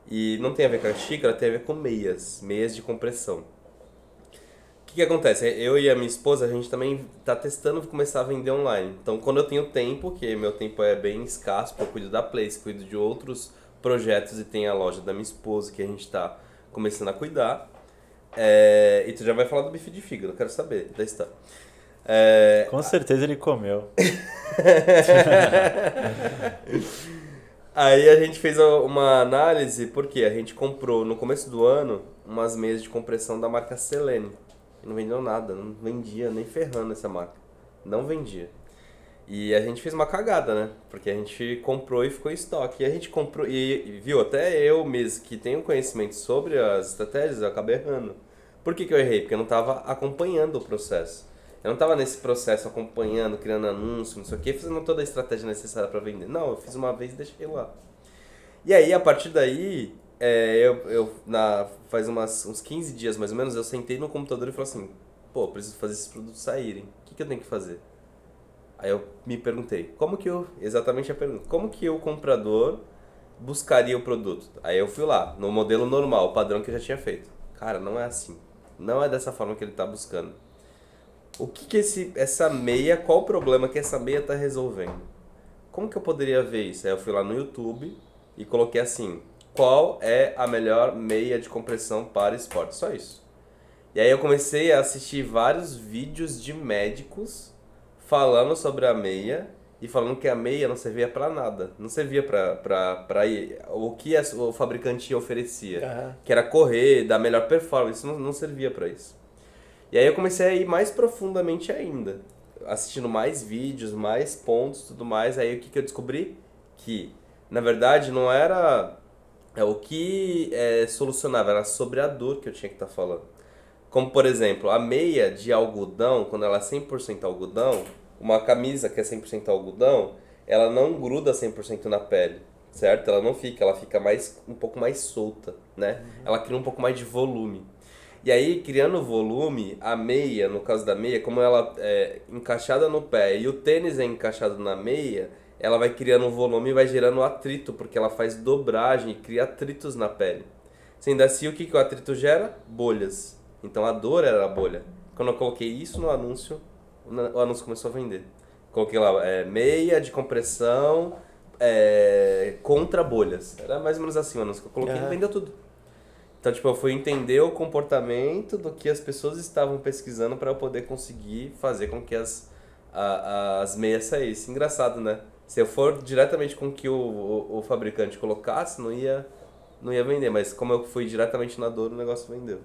e não tem a ver com a xícara, tem a ver com meias, meias de compressão. O que, que acontece? Eu e a minha esposa, a gente também está testando começar a vender online. Então, quando eu tenho tempo, que meu tempo é bem escasso, porque eu cuido da Place, cuido de outros projetos e tem a loja da minha esposa que a gente está começando a cuidar. É, e tu já vai falar do bife de fígado, quero saber da história. É, Com certeza ele comeu. Aí a gente fez uma análise, porque a gente comprou no começo do ano umas mesas de compressão da marca Selene. Não vendeu nada, não vendia nem ferrando essa marca. Não vendia. E a gente fez uma cagada, né? Porque a gente comprou e ficou em estoque. E a gente comprou, e, viu, até eu mesmo que tenho conhecimento sobre as estratégias, eu acabei errando. Por que, que eu errei? Porque eu não estava acompanhando o processo. Eu não estava nesse processo acompanhando, criando anúncio, não sei o que, fazendo toda a estratégia necessária para vender. Não, eu fiz uma vez e deixei lá. E aí, a partir daí, é, eu, eu na, faz umas, uns 15 dias mais ou menos, eu sentei no computador e falei assim: pô, preciso fazer esses produtos saírem. O que, que eu tenho que fazer? Aí eu me perguntei: como que eu. Exatamente a pergunta: como que o comprador buscaria o produto? Aí eu fui lá, no modelo normal, o padrão que eu já tinha feito. Cara, não é assim. Não é dessa forma que ele está buscando. O que, que esse, essa meia, qual o problema que essa meia está resolvendo? Como que eu poderia ver isso? Aí eu fui lá no YouTube e coloquei assim: qual é a melhor meia de compressão para esporte? Só isso. E aí eu comecei a assistir vários vídeos de médicos falando sobre a meia e falando que a meia não servia para nada, não servia para o que o fabricante oferecia, uhum. que era correr, dar melhor performance, não, não servia para isso. E aí eu comecei a ir mais profundamente ainda, assistindo mais vídeos, mais pontos, tudo mais. Aí o que, que eu descobri? Que na verdade não era é, o que é, solucionava, era sobre a dor que eu tinha que estar tá falando. Como por exemplo, a meia de algodão, quando ela é 100% algodão, uma camisa que é 100% algodão, ela não gruda 100% na pele, certo? Ela não fica, ela fica mais um pouco mais solta, né? Uhum. Ela cria um pouco mais de volume. E aí, criando volume, a meia, no caso da meia, como ela é encaixada no pé e o tênis é encaixado na meia, ela vai criando um volume e vai gerando atrito, porque ela faz dobragem e cria atritos na pele. Sendo assim, o que, que o atrito gera? Bolhas. Então a dor era a bolha. Quando eu coloquei isso no anúncio, o anúncio começou a vender. Coloquei lá, é, meia de compressão é, contra bolhas. Era mais ou menos assim o anúncio que eu coloquei e vendeu tudo. Então, tipo, eu fui entender o comportamento do que as pessoas estavam pesquisando para eu poder conseguir fazer com que as, a, as meias saíssem. Engraçado, né? Se eu for diretamente com o que o, o, o, fabricante colocasse, não ia, não ia vender. Mas como eu fui diretamente na dor, o negócio vendeu.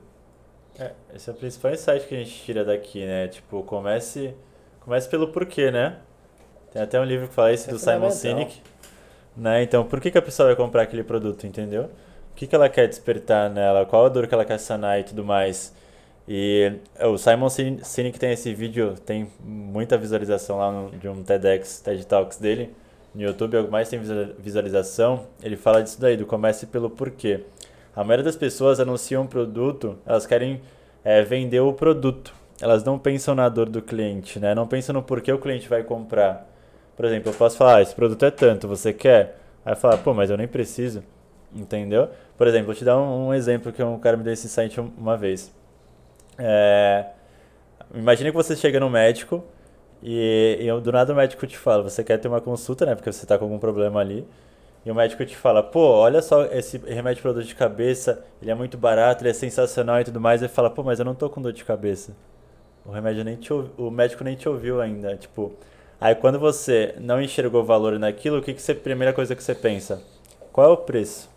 É, esse é o principal insight que a gente tira daqui, né? Tipo, comece, comece pelo porquê, né? Tem até um livro que fala isso é do Simon Sinek. Né? Então, por que, que a pessoa vai comprar aquele produto, entendeu? O que, que ela quer despertar nela? Qual a dor que ela quer sanar e tudo mais? E é, o Simon Sinek tem esse vídeo, tem muita visualização lá no, de um TEDx, TED Talks dele. No YouTube, o que mais tem visualização, ele fala disso daí, do comece pelo porquê. A maioria das pessoas anunciam um produto, elas querem é, vender o produto. Elas não pensam na dor do cliente, né? Não pensam no porquê o cliente vai comprar. Por exemplo, eu posso falar, ah, esse produto é tanto, você quer? Aí falar, pô, mas eu nem preciso. Entendeu? Por exemplo, vou te dar um, um exemplo que um cara me deu esse site uma vez. É, imagine que você chega no médico e, e, do nada o médico te fala, você quer ter uma consulta, né? Porque você está com algum problema ali. E o médico te fala, pô, olha só esse remédio para dor de cabeça, ele é muito barato, ele é sensacional e tudo mais. E fala, pô, mas eu não tô com dor de cabeça. O remédio nem te o médico nem te ouviu ainda, tipo. Aí quando você não enxergou valor naquilo, o que que você primeira coisa que você pensa? Qual é o preço?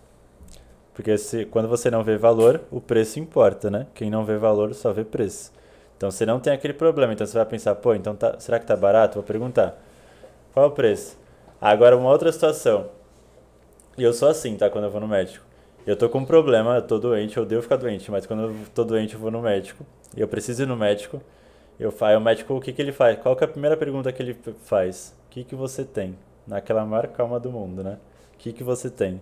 Porque se, quando você não vê valor, o preço importa, né? Quem não vê valor só vê preço. Então você não tem aquele problema. Então você vai pensar, pô, então tá, será que tá barato? Vou perguntar. Qual é o preço? Agora uma outra situação. E eu sou assim, tá? Quando eu vou no médico. Eu tô com um problema, eu tô doente, eu devo ficar doente, mas quando eu tô doente eu vou no médico. E eu preciso ir no médico. Eu faço, o médico, o que, que ele faz? Qual que é a primeira pergunta que ele faz? O que, que você tem? Naquela maior calma do mundo, né? O que, que você tem?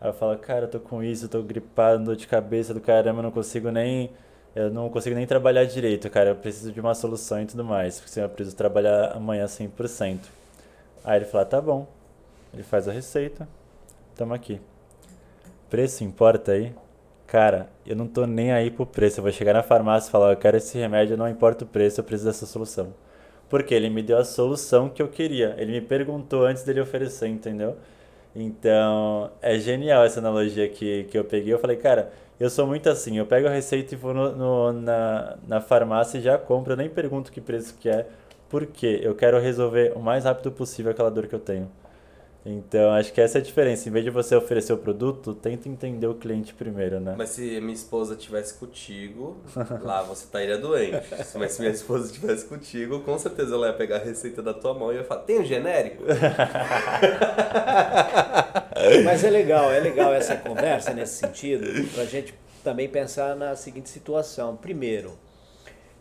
Eu falo, cara, eu tô com isso, eu tô gripado, dor de cabeça do caramba, eu não consigo nem. Eu não consigo nem trabalhar direito, cara. Eu preciso de uma solução e tudo mais. Porque eu preciso trabalhar amanhã 100%. Aí ele fala, tá bom. Ele faz a receita. Tamo aqui. Preço importa aí? Cara, eu não tô nem aí pro preço. Eu vou chegar na farmácia e falar, eu quero esse remédio, não importa o preço, eu preciso dessa solução. Porque ele me deu a solução que eu queria. Ele me perguntou antes dele oferecer, entendeu? Então, é genial essa analogia que, que eu peguei. Eu falei, cara, eu sou muito assim, eu pego a receita e vou no, no, na, na farmácia e já compro, eu nem pergunto que preço que é, porque eu quero resolver o mais rápido possível aquela dor que eu tenho. Então, acho que essa é a diferença. Em vez de você oferecer o produto, tenta entender o cliente primeiro, né? Mas se minha esposa tivesse contigo, lá você estaria doente. Mas se minha esposa tivesse contigo, com certeza ela ia pegar a receita da tua mão e ia falar: tem um genérico? Mas é legal, é legal essa conversa nesse sentido, para a gente também pensar na seguinte situação. Primeiro,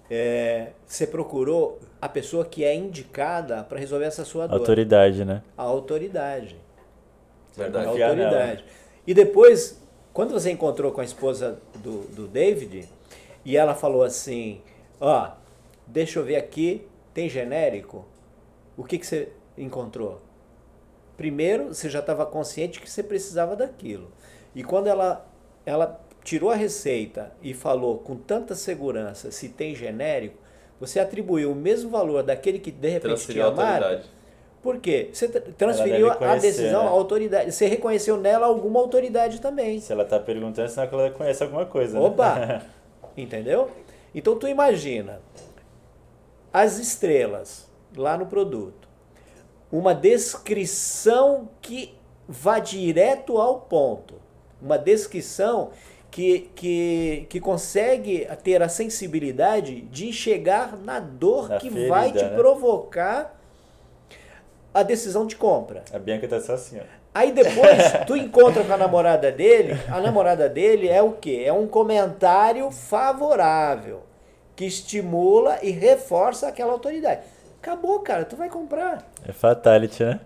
é, você procurou a pessoa que é indicada para resolver essa sua dor. Autoridade, né? A autoridade. Verdade. A autoridade. E depois, quando você encontrou com a esposa do, do David, e ela falou assim, ó, deixa eu ver aqui, tem genérico? O que, que você encontrou? Primeiro, você já estava consciente que você precisava daquilo. E quando ela, ela tirou a receita e falou com tanta segurança se tem genérico, você atribuiu o mesmo valor daquele que de repente tinha a marca. Por quê? Você transferiu a decisão né? à autoridade. Você reconheceu nela alguma autoridade também. Se ela está perguntando, senão ela conhece alguma coisa. Né? Opa! Né? Entendeu? Então tu imagina as estrelas lá no produto. Uma descrição que vá direto ao ponto. Uma descrição que, que, que consegue ter a sensibilidade de chegar na dor na que ferida, vai te né? provocar a decisão de compra. A Bianca tá só assim, ó. Aí depois tu encontra com a namorada dele, a namorada dele é o quê? É um comentário favorável que estimula e reforça aquela autoridade. Acabou, cara, tu vai comprar. É fatality, né?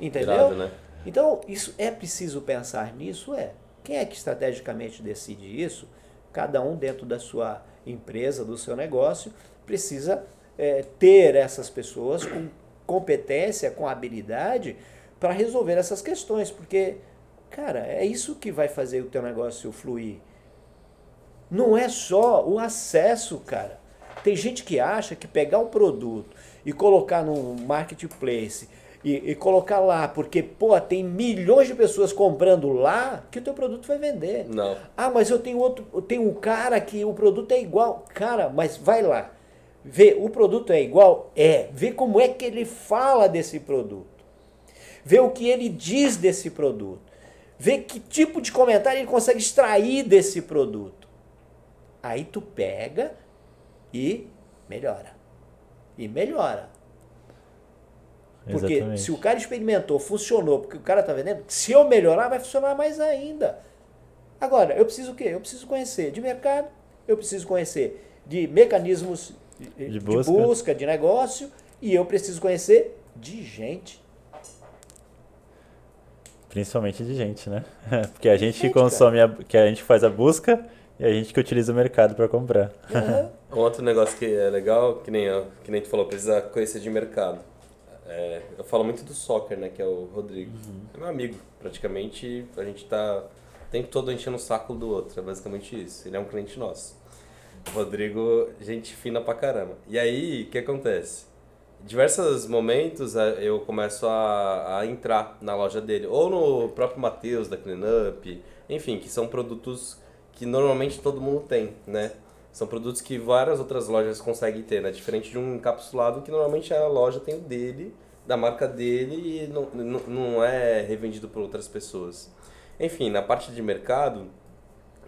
Entendeu? Grave, né? Então, isso é preciso pensar nisso, é. Quem é que estrategicamente decide isso? Cada um dentro da sua empresa, do seu negócio, precisa é, ter essas pessoas com competência, com habilidade para resolver essas questões, porque, cara, é isso que vai fazer o teu negócio fluir. Não é só o acesso, cara. Tem gente que acha que pegar um produto e colocar no marketplace e, e, colocar lá, porque, pô, tem milhões de pessoas comprando lá, que o teu produto vai vender. Não. Ah, mas eu tenho outro, eu tenho um cara que o produto é igual. Cara, mas vai lá. Vê, o produto é igual? É. Vê como é que ele fala desse produto. Vê o que ele diz desse produto. Vê que tipo de comentário ele consegue extrair desse produto. Aí tu pega e melhora. E melhora. Porque Exatamente. se o cara experimentou, funcionou, porque o cara está vendendo, se eu melhorar, vai funcionar mais ainda. Agora, eu preciso o quê? Eu preciso conhecer de mercado, eu preciso conhecer de mecanismos de, de, busca. de busca, de negócio, e eu preciso conhecer de gente. Principalmente de gente, né? Porque a gente gente, consome, a, que a gente faz a busca e a gente que utiliza o mercado para comprar. Uhum. Outro negócio que é legal, que nem, que nem tu falou, precisa conhecer de mercado. É, eu falo muito do soccer, né? Que é o Rodrigo. Uhum. É meu amigo, praticamente. A gente tá o tempo todo enchendo o saco do outro. É basicamente isso. Ele é um cliente nosso. Rodrigo, gente fina pra caramba. E aí, o que acontece? Em diversos momentos eu começo a, a entrar na loja dele. Ou no próprio Matheus da Cleanup. Enfim, que são produtos que normalmente todo mundo tem, né? São produtos que várias outras lojas conseguem ter, né? Diferente de um encapsulado que normalmente a loja tem o dele, da marca dele e não, não, não é revendido por outras pessoas. Enfim, na parte de mercado,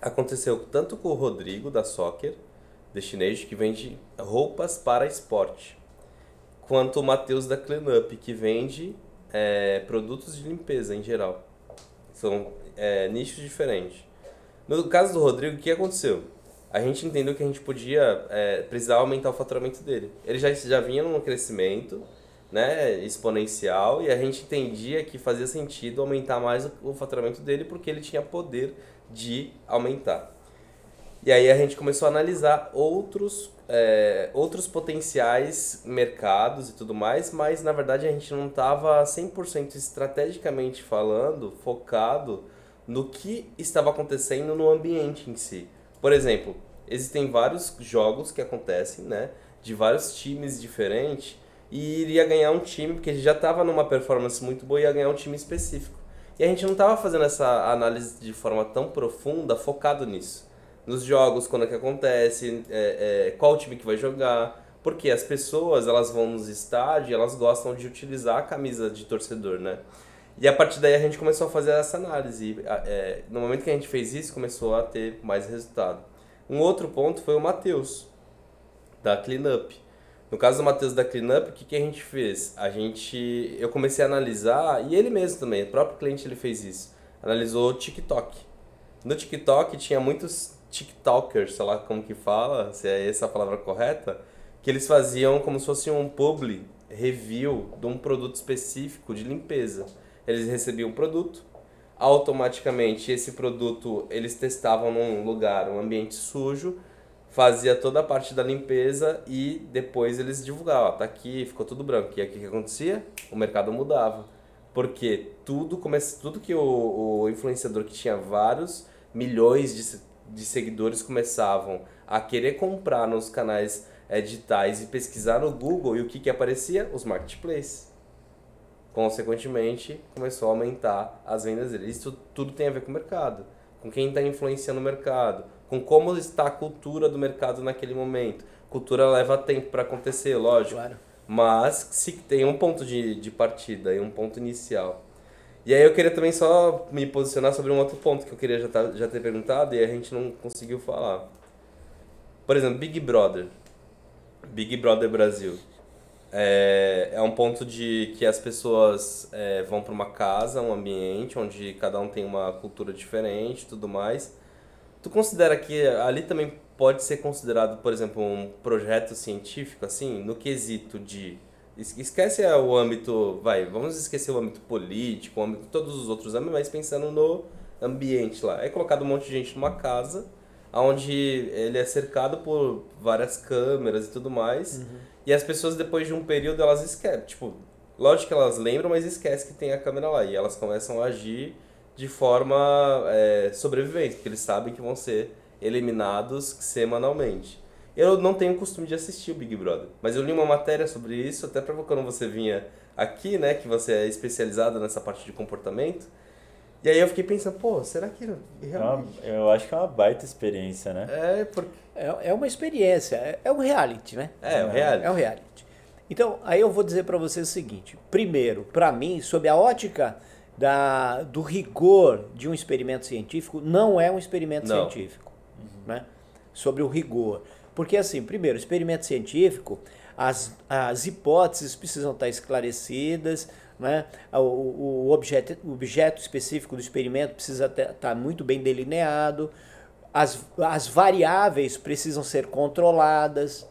aconteceu tanto com o Rodrigo da Soccer Destination, que vende roupas para esporte, quanto o Matheus da Cleanup, que vende é, produtos de limpeza em geral. São é, nichos diferentes. No caso do Rodrigo, o que aconteceu? A gente entendeu que a gente podia é, precisar aumentar o faturamento dele. Ele já, já vinha num crescimento né, exponencial e a gente entendia que fazia sentido aumentar mais o, o faturamento dele porque ele tinha poder de aumentar. E aí a gente começou a analisar outros, é, outros potenciais mercados e tudo mais, mas na verdade a gente não estava 100% estrategicamente falando, focado no que estava acontecendo no ambiente em si. Por exemplo, existem vários jogos que acontecem, né, de vários times diferentes e iria ganhar um time, porque já estava numa performance muito boa e ia ganhar um time específico. E a gente não estava fazendo essa análise de forma tão profunda, focado nisso. Nos jogos, quando é que acontece, é, é, qual time que vai jogar. Porque as pessoas, elas vão nos estádios elas gostam de utilizar a camisa de torcedor, né? E a partir daí a gente começou a fazer essa análise. É, no momento que a gente fez isso, começou a ter mais resultado. Um outro ponto foi o Matheus, da Cleanup. No caso do Matheus da Cleanup, o que, que a gente fez? A gente, eu comecei a analisar, e ele mesmo também, o próprio cliente ele fez isso. Analisou o TikTok. No TikTok tinha muitos TikTokers, sei lá como que fala, se é essa a palavra correta, que eles faziam como se fosse um publi review de um produto específico de limpeza. Eles recebiam um produto, automaticamente esse produto eles testavam num lugar, um ambiente sujo, fazia toda a parte da limpeza e depois eles divulgavam, tá aqui, ficou tudo branco. E aqui o que acontecia? O mercado mudava. Porque tudo, comece, tudo que o, o influenciador que tinha vários milhões de, de seguidores começavam a querer comprar nos canais é, digitais e pesquisar no Google, e o que, que aparecia? Os marketplaces consequentemente, começou a aumentar as vendas dele. Isso tudo tem a ver com o mercado, com quem está influenciando o mercado, com como está a cultura do mercado naquele momento. Cultura leva tempo para acontecer, lógico. Claro. Mas se tem um ponto de, de partida e um ponto inicial. E aí eu queria também só me posicionar sobre um outro ponto que eu queria já, tá, já ter perguntado e a gente não conseguiu falar. Por exemplo, Big Brother. Big Brother Brasil. É, é um ponto de que as pessoas é, vão para uma casa, um ambiente onde cada um tem uma cultura diferente tudo mais. Tu considera que ali também pode ser considerado, por exemplo, um projeto científico, assim, no quesito de. Esquece o âmbito. Vai, vamos esquecer o âmbito político, o âmbito, todos os outros âmbitos, mas pensando no ambiente lá. É colocado um monte de gente numa casa, onde ele é cercado por várias câmeras e tudo mais. Uhum E as pessoas, depois de um período, elas esquecem. Tipo, lógico que elas lembram, mas esquecem que tem a câmera lá. E elas começam a agir de forma é, sobrevivente, porque eles sabem que vão ser eliminados semanalmente. Eu não tenho costume de assistir o Big Brother, mas eu li uma matéria sobre isso, até para quando você vinha aqui, né, que você é especializado nessa parte de comportamento. E aí eu fiquei pensando, pô, será que realmente... É uma, eu acho que é uma baita experiência, né? É, porque... é, é uma experiência, é, é um reality, né? É, é um reality. É um reality. Então, aí eu vou dizer para você o seguinte. Primeiro, para mim, sob a ótica da, do rigor de um experimento científico, não é um experimento não. científico. Uhum. Né? Sobre o rigor. Porque, assim, primeiro, experimento científico, as, as hipóteses precisam estar esclarecidas, né? o, o, objeto, objeto específico do experimento precisa estar muito bem delineado, as, as variáveis precisam ser controladas,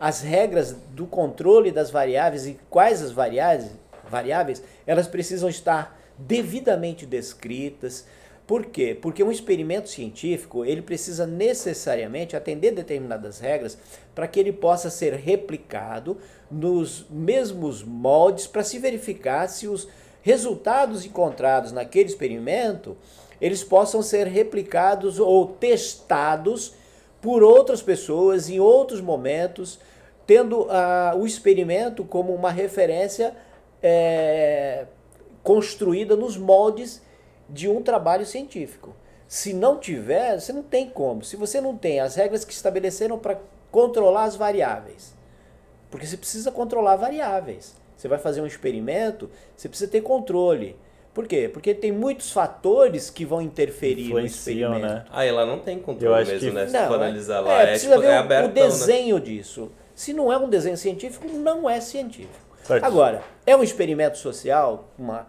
as regras do controle das variáveis e quais as variáveis, variáveis elas precisam estar devidamente descritas. Por quê? Porque um experimento científico ele precisa necessariamente atender determinadas regras para que ele possa ser replicado nos mesmos moldes para se verificar se os resultados encontrados naquele experimento eles possam ser replicados ou testados por outras pessoas em outros momentos, tendo uh, o experimento como uma referência é, construída nos moldes de um trabalho científico. Se não tiver, você não tem como. Se você não tem as regras que estabeleceram para controlar as variáveis, porque você precisa controlar variáveis. Você vai fazer um experimento, você precisa ter controle. Por quê? Porque tem muitos fatores que vão interferir no experimento. Né? Ah, ela não tem controle mesmo, que... né? Se não, for analisar é, lá, é, é, precisa tipo, ver é abertão, o né? desenho né? disso. Se não é um desenho científico, não é científico. Certo. Agora, é um experimento social? Uma,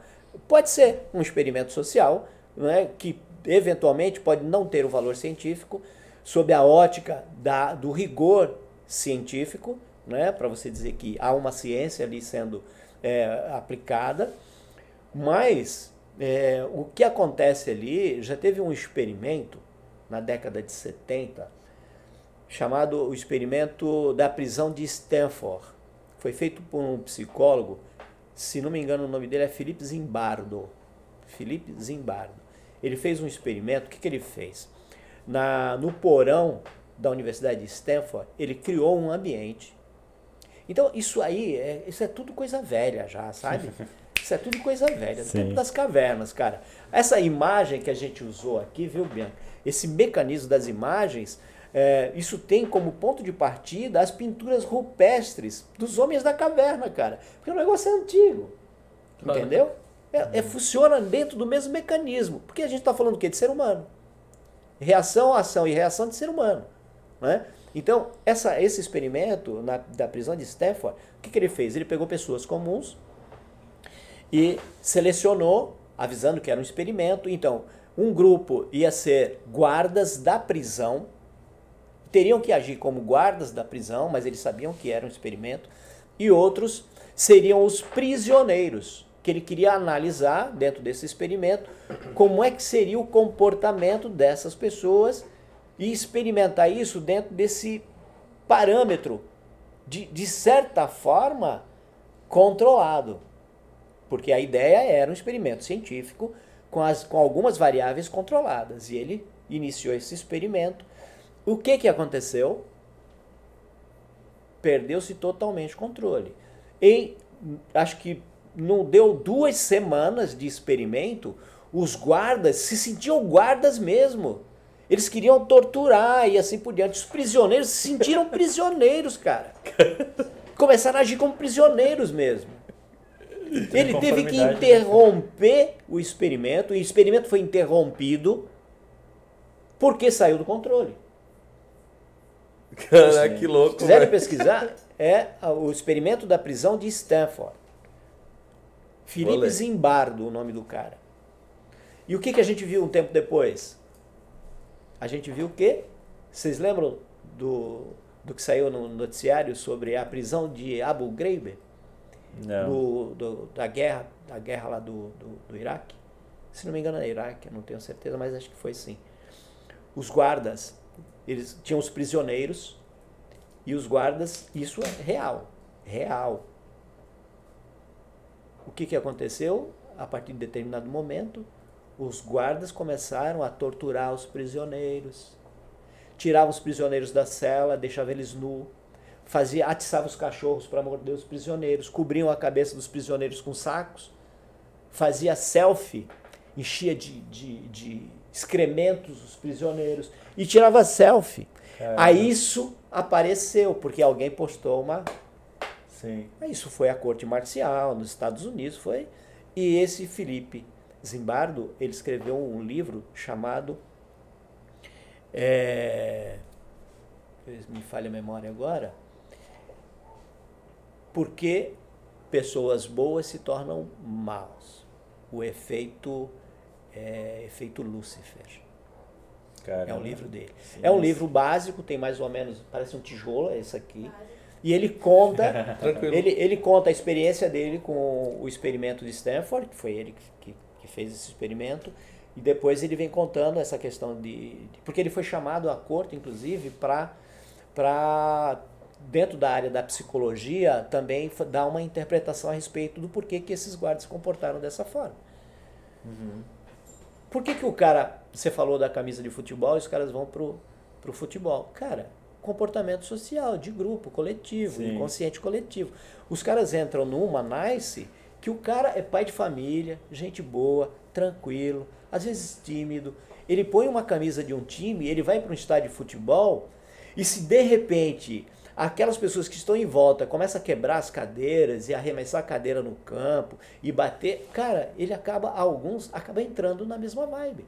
pode ser um experimento social, né, que eventualmente pode não ter o valor científico, sob a ótica da, do rigor científico, né, para você dizer que há uma ciência ali sendo é, aplicada, mas é, o que acontece ali, já teve um experimento na década de 70, chamado o experimento da prisão de Stanford. Foi feito por um psicólogo, se não me engano o nome dele é Felipe Zimbardo. Felipe Zimbardo. Ele fez um experimento, o que, que ele fez? Na, no porão da Universidade de Stanford, ele criou um ambiente. Então, isso aí, é, isso é tudo coisa velha já, sabe? Isso é tudo coisa velha, do tempo das cavernas, cara. Essa imagem que a gente usou aqui, viu, Bianca? Esse mecanismo das imagens, é, isso tem como ponto de partida as pinturas rupestres dos homens da caverna, cara. Porque o negócio é antigo. Entendeu? É, é, funciona dentro do mesmo mecanismo. Porque a gente está falando o quê? De ser humano. Reação, ação e reação de ser humano. Né? Então, essa, esse experimento na, da prisão de Stafford, o que, que ele fez? Ele pegou pessoas comuns e selecionou, avisando que era um experimento. Então, um grupo ia ser guardas da prisão, teriam que agir como guardas da prisão, mas eles sabiam que era um experimento, e outros seriam os prisioneiros, que ele queria analisar dentro desse experimento como é que seria o comportamento dessas pessoas e experimentar isso dentro desse parâmetro de, de certa forma controlado. Porque a ideia era um experimento científico com, as, com algumas variáveis controladas. E ele iniciou esse experimento. O que, que aconteceu? Perdeu-se totalmente o controle. Em, acho que não deu duas semanas de experimento, os guardas se sentiam guardas mesmo. Eles queriam torturar e assim por diante. Os prisioneiros se sentiram prisioneiros, cara. Começaram a agir como prisioneiros mesmo. Ele teve que interromper o experimento, e o experimento foi interrompido porque saiu do controle. Cara, que louco. Se quiserem pesquisar, é o experimento da prisão de Stanford. Felipe Zimbardo, o nome do cara. E o que, que a gente viu um tempo depois? A gente viu que, vocês lembram do, do que saiu no noticiário sobre a prisão de Abu Ghraib? Do, do, da guerra, da guerra lá do, do, do Iraque? Se não me engano é Iraque, não tenho certeza, mas acho que foi sim. Os guardas, eles tinham os prisioneiros e os guardas, isso é real. real. O que, que aconteceu? A partir de determinado momento, os guardas começaram a torturar os prisioneiros, tiravam os prisioneiros da cela, deixavam eles nu, fazia, atiçava os cachorros para morder os prisioneiros, cobriam a cabeça dos prisioneiros com sacos, fazia selfie, enchia de, de, de excrementos os prisioneiros e tirava selfie. Aí isso apareceu, porque alguém postou uma. Sim. Isso foi a corte marcial nos Estados Unidos, foi. E esse Felipe Zimbardo, ele escreveu um livro chamado. É, me falha a memória agora. Por que pessoas boas se tornam maus? O efeito, é, efeito Lúcifer. Caramba. É um livro dele. Sim, é um livro básico, tem mais ou menos, parece um tijolo, é esse aqui. E ele conta, ele, ele conta a experiência dele com o experimento de Stanford, que foi ele que, que fez esse experimento, e depois ele vem contando essa questão de. porque ele foi chamado à corte, inclusive, para, dentro da área da psicologia, também dar uma interpretação a respeito do porquê que esses guardas se comportaram dessa forma. Por que, que o cara, você falou da camisa de futebol, e os caras vão pro, pro futebol? Cara, comportamento social, de grupo, coletivo, Sim. inconsciente coletivo. Os caras entram numa nice que o cara é pai de família, gente boa, tranquilo, às vezes tímido. Ele põe uma camisa de um time, ele vai para um estádio de futebol e se de repente aquelas pessoas que estão em volta começam a quebrar as cadeiras e arremessar a cadeira no campo e bater, cara, ele acaba, alguns acaba entrando na mesma vibe.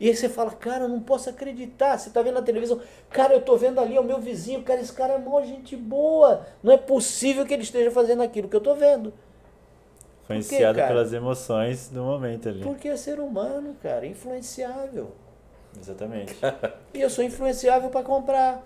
E aí você fala, cara, eu não posso acreditar. Você tá vendo na televisão, cara, eu tô vendo ali, é o meu vizinho, cara, esse cara é mó gente boa. Não é possível que ele esteja fazendo aquilo que eu tô vendo. Quê, cara? pelas emoções do momento ali. Porque é ser humano, cara, influenciável. Exatamente. E eu sou influenciável para comprar,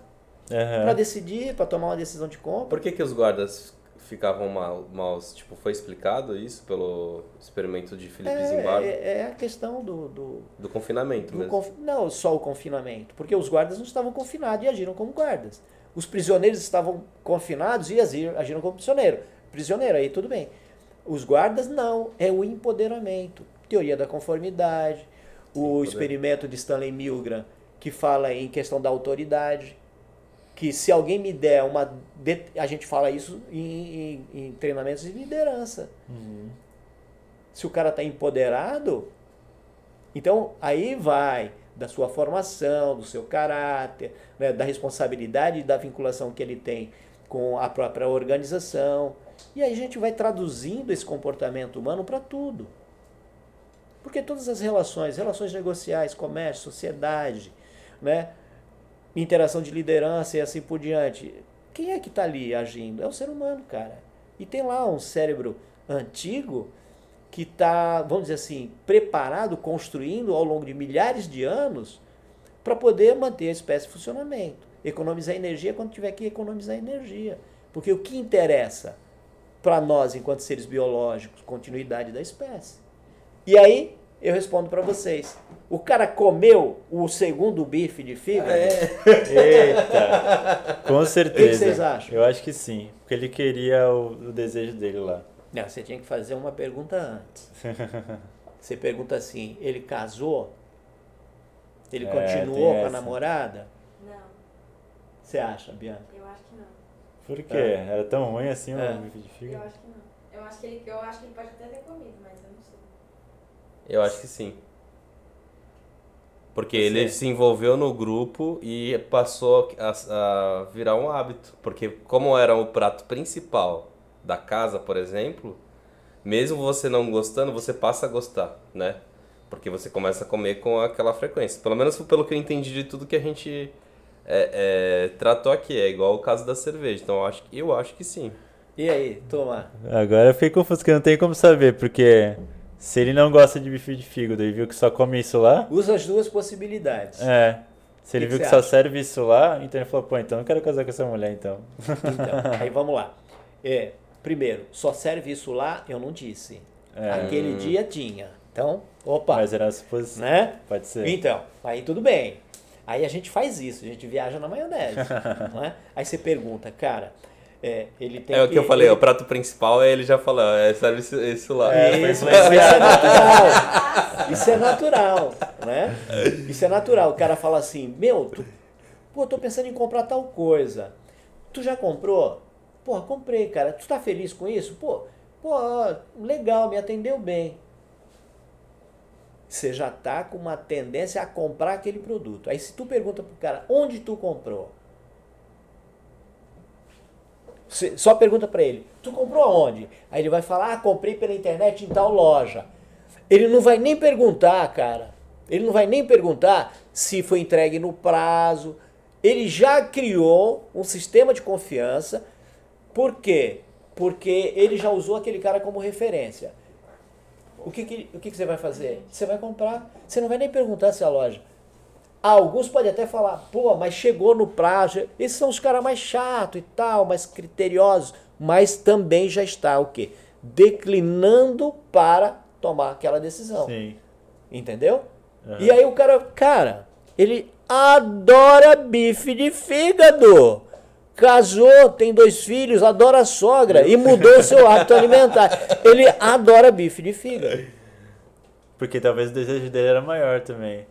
Aham. para decidir, para tomar uma decisão de compra. Por que, que os guardas ficavam mal, maus? Tipo, foi explicado isso pelo experimento de Felipe É, Zimbardo? é, é a questão do, do, Do confinamento do mesmo. conf- não só o confinamento, porque os guardas não estavam confinados e agiram como guardas. Os prisioneiros estavam confinados e agiram, agiram como prisioneiro. Prisioneiro, aí tudo bem. Os guardas não, é o empoderamento. Teoria da conformidade, o experimento de Stanley Milgram, que fala em questão da autoridade, que se alguém me der uma. A gente fala isso em, em- em treinamentos de liderança. Uhum. Se o cara está empoderado, então aí vai da sua formação, do seu caráter, né, da responsabilidade e da vinculação que ele tem com a própria organização. E aí a gente vai traduzindo esse comportamento humano para tudo. Porque todas as relações, relações negociais, comércio, sociedade, né, interação de liderança e assim por diante, quem é que está ali agindo? É o ser humano, cara. E tem lá um cérebro antigo que está, vamos dizer assim, preparado, construindo ao longo de milhares de anos para poder manter a espécie em funcionamento. Economizar energia quando tiver que economizar energia. Porque o que interessa para nós, enquanto seres biológicos, continuidade da espécie. E aí, eu respondo para vocês. O cara comeu o segundo bife de fígado? Eita! Com certeza. vocês acham? Eu acho que sim. Porque ele queria o, o desejo dele lá. Não, você tinha que fazer uma pergunta antes. Você pergunta assim, ele casou? Ele É, continuou com a namorada? Não, Você acha, Bianca? eu acho que não. Por quê? É. Era tão ruim assim o É. bife de Eu acho que não. Eu acho que ele, eu acho que ele pode até ter comido, mas eu não sei. Eu acho que sim. Porque ele se envolveu no grupo e passou a, a virar um hábito. Porque como era o prato principal da casa, por exemplo, mesmo você não gostando, você passa a gostar, né? Porque você começa a comer com aquela frequência. Pelo menos pelo que eu entendi de tudo que a gente é, é, tratou aqui. É igual o caso da cerveja. Então eu acho, que- eu acho que sim. E aí, toma. Agora eu fiquei confuso, porque não tem como saber, porque se ele não gosta de bife de fígado e viu que só come isso lá, Usa as duas possibilidades. é. Se ele Que viu que que só acha? serve isso lá, então ele falou, pô, então eu não quero casar com essa mulher, então. Então, aí vamos lá. É, primeiro, só serve isso lá? Eu não disse. É. Aquele dia tinha. Então, opa, Mas era uma suposição. né? Pode ser. Então, aí tudo bem. Aí a gente faz isso, a gente viaja na maionese. é? Aí você pergunta, cara, É, ele tem É o que eu falei, ele- o prato principal, ele já falou, é, serve isso, isso lá. É, Isso, isso é natural. Isso é natural, né? Isso é natural. O cara fala assim, meu, tu, pô, tô pensando em comprar tal coisa. Tu já comprou? Pô, comprei, cara. Tu tá feliz com isso? Pô, pô, legal, me atendeu bem. Você já tá com uma tendência a comprar aquele produto. Aí se tu pergunta pro cara, onde tu comprou? Você só pergunta para ele, tu comprou aonde? Aí ele vai falar, ah, comprei pela internet em tal loja. Ele não vai nem perguntar, cara. Ele não vai nem perguntar se foi entregue no prazo. Ele já criou um sistema de confiança. Por quê? Porque ele já usou aquele cara como referência. O que, que, o que, que você vai fazer? Você vai comprar. Você não vai nem perguntar se é a loja. Alguns podem até falar, pô, mas chegou no prazo. Esses são os caras mais chatos e tal, mais criteriosos. Mas também já está o quê? Declinando para tomar aquela decisão. Sim. Entendeu? Aham. E aí o cara, cara, ele adora bife de fígado. Casou, tem dois filhos, adora a sogra e mudou seu hábito alimentar. Ele adora bife de fígado. Porque talvez o desejo dele era maior também.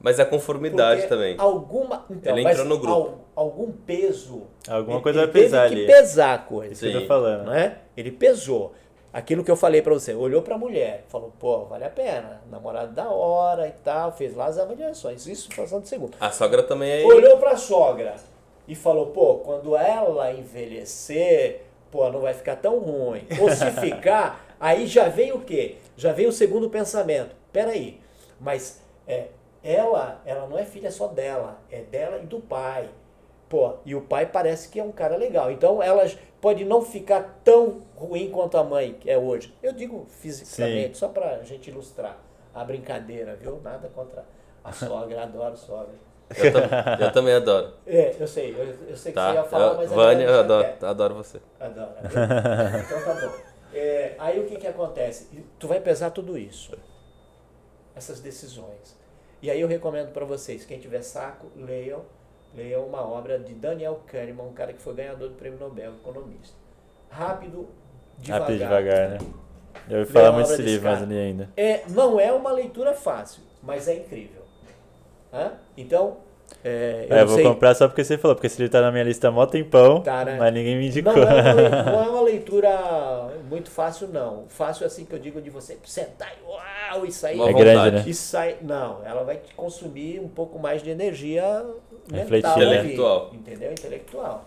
Mas a conformidade Porque também. Alguma, então, Ele mas entrou no grupo. al- algum peso. Alguma ele- coisa ele vai pesar teve ali. que pesar a coisa. Isso que eu tô falando. não é? Ele pesou. Aquilo que eu falei pra você, olhou pra mulher, falou, pô, vale a pena, namorado da hora e tal, fez lá as avaliações, isso passando de segundo. A sogra também é. Olhou pra sogra e falou, pô, quando ela envelhecer, pô, não vai ficar tão ruim. Ou se ficar, aí já vem o quê? Já vem o segundo pensamento. Peraí, mas é, ela, ela não é filha só dela, é dela e do pai. Pô, e o pai parece que é um cara legal. Então elas pode não ficar tão ruim quanto a mãe que é hoje. Eu digo fisicamente, só pra gente ilustrar a brincadeira, viu? Nada contra a sogra, adoro sogra. Eu, tam- eu também adoro. É, eu sei, eu, eu sei que Tá? você ia falar, Eu- mas Vânia, eu adoro, deixa adoro você. Adoro. Então tá bom. É, aí o que que acontece? Tu vai pesar tudo isso, essas decisões. E aí eu recomendo para vocês, quem tiver saco, leiam, leiam uma obra de Daniel Kahneman, um cara que foi ganhador do Prêmio Nobel, economista. Rápido, devagar. Rápido devagar, né? Eu ouvi Lê falar muito desse livro, mas cara. não li ainda. É, não é uma leitura fácil, mas é incrível. Hã? Então, é, eu É, não vou sei- comprar só porque você falou, porque esse livro tá na minha lista há mó tempão, Tá, né? mas ninguém me indicou. Não é, uma, lei- não é uma leitura muito fácil, não. Fácil é assim que eu digo de você sentar e uau, e sair. É grande, né? E sai. Não, ela vai te consumir um pouco mais de energia mental. ali, Intelectual. entendeu? Intelectual.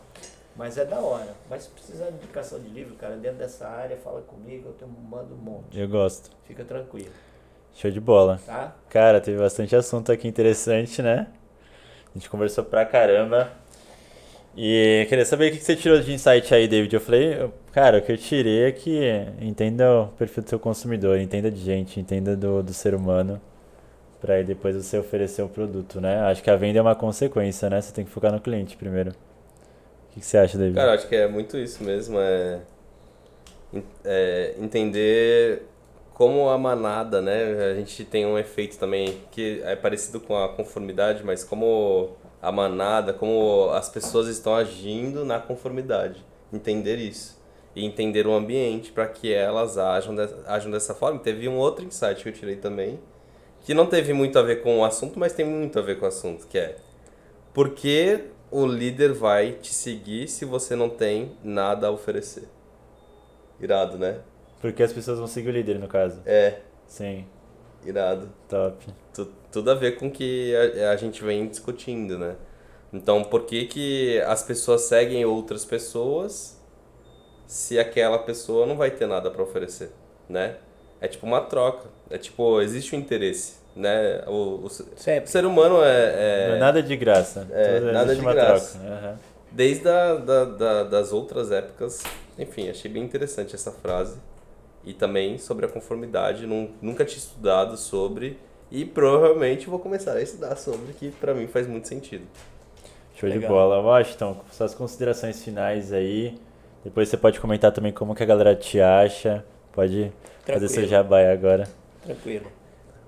Mas é da hora. Mas se precisar de indicação de livro, cara, dentro dessa área, fala comigo, eu te mando um monte. Eu gosto. Fica tranquilo, Show de bola. tá? Cara, teve bastante assunto aqui interessante, né? A gente conversou pra caramba. E queria saber o que você tirou de insight aí, David. Eu falei, cara, o que eu tirei é que entenda o perfil do seu consumidor, entenda de gente, entenda do, do ser humano, pra aí depois você oferecer o produto, né? Acho que a venda é uma consequência, né? Você tem que focar no cliente primeiro. O que você acha, David? Cara, acho que é muito isso mesmo, é, é entender como a manada, né? A gente tem um efeito também que é parecido com a conformidade, mas como a manada, como as pessoas estão agindo na conformidade. Entender isso. E entender o ambiente para que elas ajam, de, ajam dessa forma. Teve um outro insight que eu tirei também, que não teve muito a ver com o assunto, mas tem muito a ver com o assunto, que é por que o líder vai te seguir se você não tem nada a oferecer? Irado, né? Porque as pessoas vão seguir o líder, no caso. É, Sim, irado. top. Tu- tudo a ver com o que a, a gente vem discutindo, né? Então, por que, que as pessoas seguem outras pessoas se aquela pessoa não vai ter nada para oferecer, né? É tipo uma troca. É tipo, existe um interesse, né? O, o, ser humano é... Não é nada de graça. É, Tudo- nada de uma graça. troca. Aham. Desde a, da, da- das outras épocas, enfim, achei bem interessante essa frase. E também sobre a conformidade, nun- nunca tinha estudado sobre e provavelmente vou começar a estudar sobre, que pra mim faz muito sentido. Show de Legal. bola. Washington, suas considerações finais aí. Depois você pode comentar também como que a galera te acha. Pode fazer seu Tranquilo. aí agora. Tranquilo.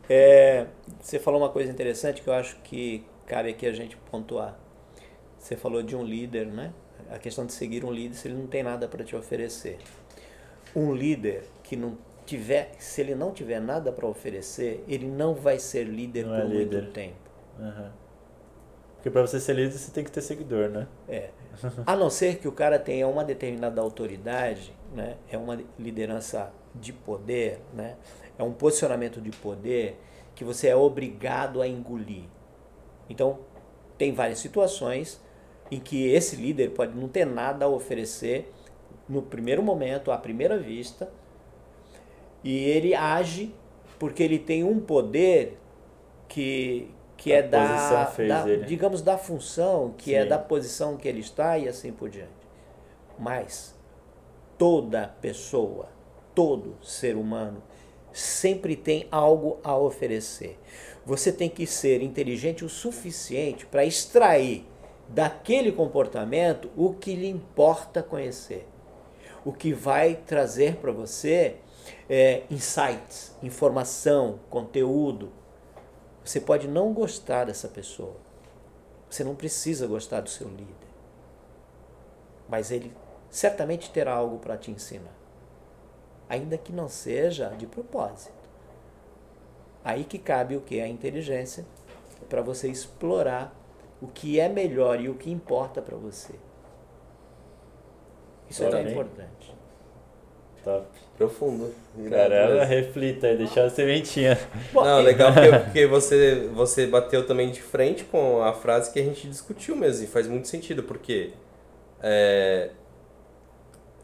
É, você falou uma coisa interessante que eu acho que cabe aqui a gente pontuar. Você falou de um líder, né? A questão de seguir um líder se ele não tem nada para te oferecer. Um líder que não tiver, se ele não tiver nada para oferecer, ele não vai ser líder Não é por líder. muito tempo. Aham. Porque pra você ser líder, você tem que ter seguidor, né? É. A não ser que o cara tenha uma determinada autoridade, né? é uma liderança de poder, né? é um posicionamento de poder que você é obrigado a engolir. Então, tem várias situações em que esse líder pode não ter nada a oferecer no primeiro momento, à primeira vista, e ele age porque ele tem um poder que, que A é da, da- digamos, da função, que é Sim. da posição que ele está e assim por diante. Mas toda pessoa, todo ser humano, sempre tem algo a oferecer. Você tem que ser inteligente o suficiente para extrair daquele comportamento o que lhe importa conhecer. O que vai trazer para você é, insights, informação, conteúdo. Você pode não gostar dessa pessoa. Você não precisa gostar do seu líder. Mas ele certamente terá algo para te ensinar. Ainda que não seja de propósito. Aí que cabe o que? A inteligência para você explorar o que é melhor e o que importa para você. Isso é tão importante. Top. Profundo. Irado Caramba, reflita aí, deixar a sementinha. Não, legal porque, porque você, você bateu também de frente com a frase que a gente discutiu mesmo, e faz muito sentido, porque é,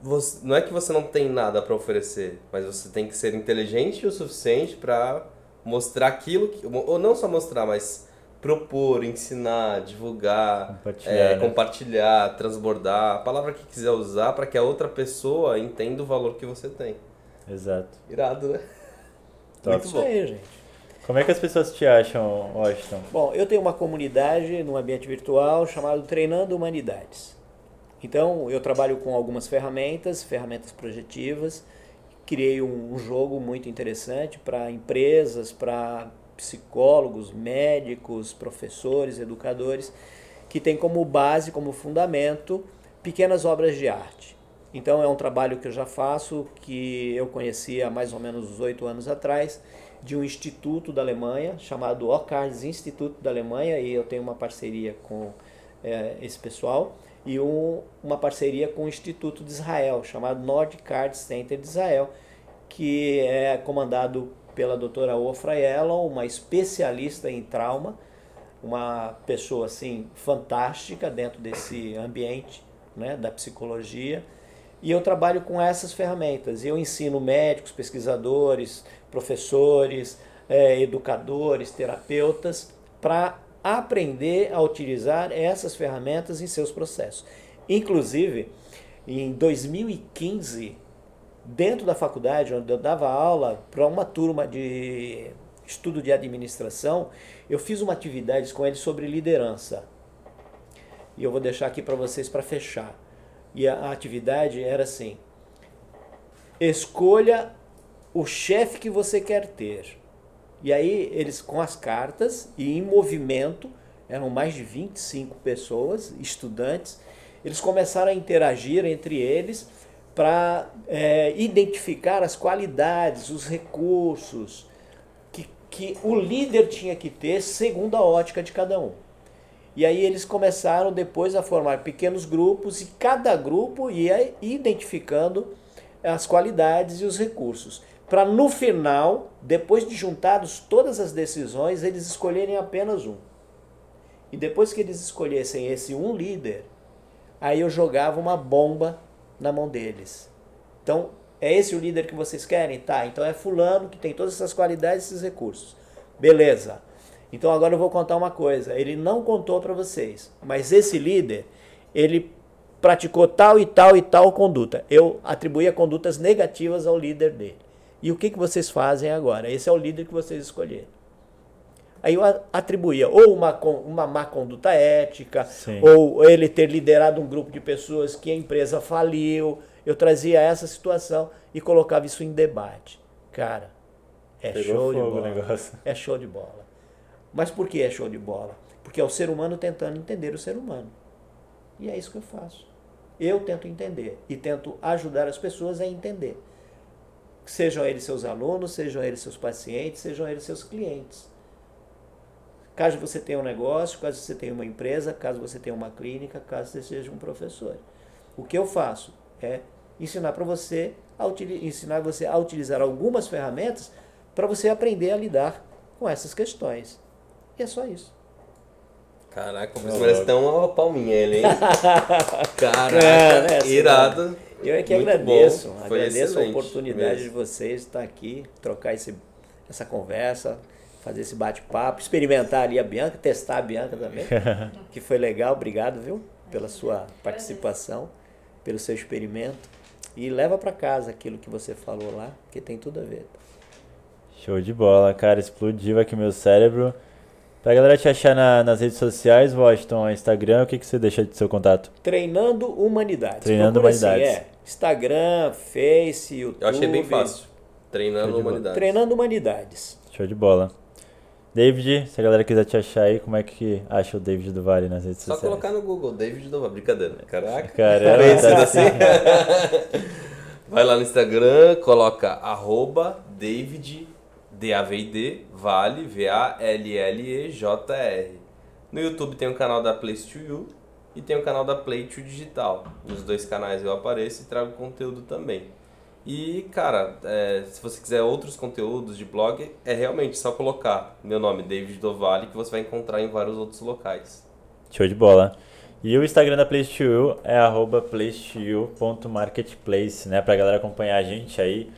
você- não é que você não tem nada para oferecer, mas você tem que ser inteligente o suficiente para mostrar aquilo, que, ou não só mostrar, mas propor, ensinar, divulgar, Compartilhar, é, né? compartilhar, transbordar, a palavra que quiser usar para que a outra pessoa entenda o valor que você tem. Exato. Irado, né? Top. Muito bom. aí, gente. Como é que as pessoas te acham, Washington? Bom, eu tenho uma comunidade num ambiente virtual chamado Treinando Humanidades. Então, eu trabalho com algumas ferramentas, ferramentas projetivas. Criei um, um jogo muito interessante para empresas, para psicólogos, médicos, professores, educadores, que tem como base, como fundamento, pequenas obras de arte. Então, é um trabalho que eu já faço, que eu conheci há mais ou menos oito anos atrás, de um instituto da Alemanha, chamado Ocards Instituto da Alemanha, e eu tenho uma parceria com eh, esse pessoal, e um- uma parceria com o Instituto de Israel, chamado Nordcard Center de Israel, que é comandado pela doutora Ofra Yellon, uma especialista em trauma, uma pessoa assim fantástica dentro desse ambiente né, da psicologia. E eu trabalho com essas ferramentas. Eu ensino médicos, pesquisadores, professores, eh, educadores, terapeutas para aprender a utilizar essas ferramentas em seus processos. Inclusive, em 2015, dentro da faculdade, onde eu dava aula para uma turma de estudo de administração, eu fiz uma atividade com eles sobre liderança. E eu vou deixar aqui para vocês para fechar. E a atividade era assim: escolha o chefe que você quer ter. E aí eles com as cartas e em movimento, eram mais de 25 pessoas, estudantes, eles começaram a interagir entre eles para identificar as qualidades, os recursos que, que o líder tinha que ter segundo a ótica de cada um. E aí eles começaram depois a formar pequenos grupos e cada grupo ia identificando as qualidades e os recursos. Para no final, depois de juntados todas as decisões, eles escolherem apenas um. E depois que eles escolhessem esse um líder, aí eu jogava uma bomba na mão deles. Então, é esse o líder que vocês querem? Tá, então é fulano que tem todas essas qualidades e esses recursos. Beleza. Então agora eu vou contar uma coisa. Ele não contou para vocês, mas esse líder, ele praticou tal e tal e tal conduta. Eu atribuía condutas negativas ao líder dele. E o que, que vocês fazem agora? Esse é o líder que vocês escolheram. Aí eu atribuía ou uma, uma má conduta ética, Sim. ou ele ter liderado um grupo de pessoas que a empresa faliu. Eu trazia essa situação e colocava isso em debate. Cara, é Pegou show de bola. negócio. É show de bola. Mas por que é show de bola? Porque é o ser humano tentando entender o ser humano. E é isso que eu faço. Eu tento entender e tento ajudar as pessoas a entender. Sejam eles seus alunos, sejam eles seus pacientes, sejam eles seus clientes. Caso você tenha um negócio, caso você tenha uma empresa, caso você tenha uma clínica, caso você seja um professor. O que eu faço é ensinar para você a ensinar você a utilizar algumas ferramentas para você aprender a lidar com essas questões. E é só isso. Caraca, você merece até uma palminha ele, hein? Caraca, é, né, irado. Eu é que Muito agradeço. Agradeço a oportunidade mesmo. de vocês estar aqui, trocar esse, essa conversa, fazer esse bate-papo, experimentar ali a Bianca, testar a Bianca também, que foi legal. Obrigado, viu, pela sua participação, pelo seu experimento. E leva para casa aquilo que você falou lá, que tem tudo a ver. Show de bola, cara. Explodiu aqui meu cérebro. Pra galera te achar na, nas redes sociais, Washington, Instagram, o que, que você deixa de seu contato? Treinando Humanidades. Treinando assim, Humanidades. Assim, é, Instagram, Face, YouTube. Eu achei bem fácil. Treinando Humanidades. Treinando Humanidades. Show de bola. David, se a galera quiser te achar aí, como é que acha o David do Vale nas redes Só sociais? Só colocar no Google, David do Vale. Brincadeira. Caraca. Caramba, tá assim. Vai lá no Instagram, coloca arroba David D-A-V-I-D, Vale, V-A-L-L-E-J-R. No YouTube tem o canal da Place to You e tem o canal da Play to Digital. Nos dois canais eu apareço e trago conteúdo também. E, cara, é, se você quiser outros conteúdos de blog, é realmente só colocar meu nome, David Dovale, que você vai encontrar em vários outros locais. Show de bola. E o Instagram da Place2You é arroba place2you.marketplace, né? Pra galera acompanhar a gente aí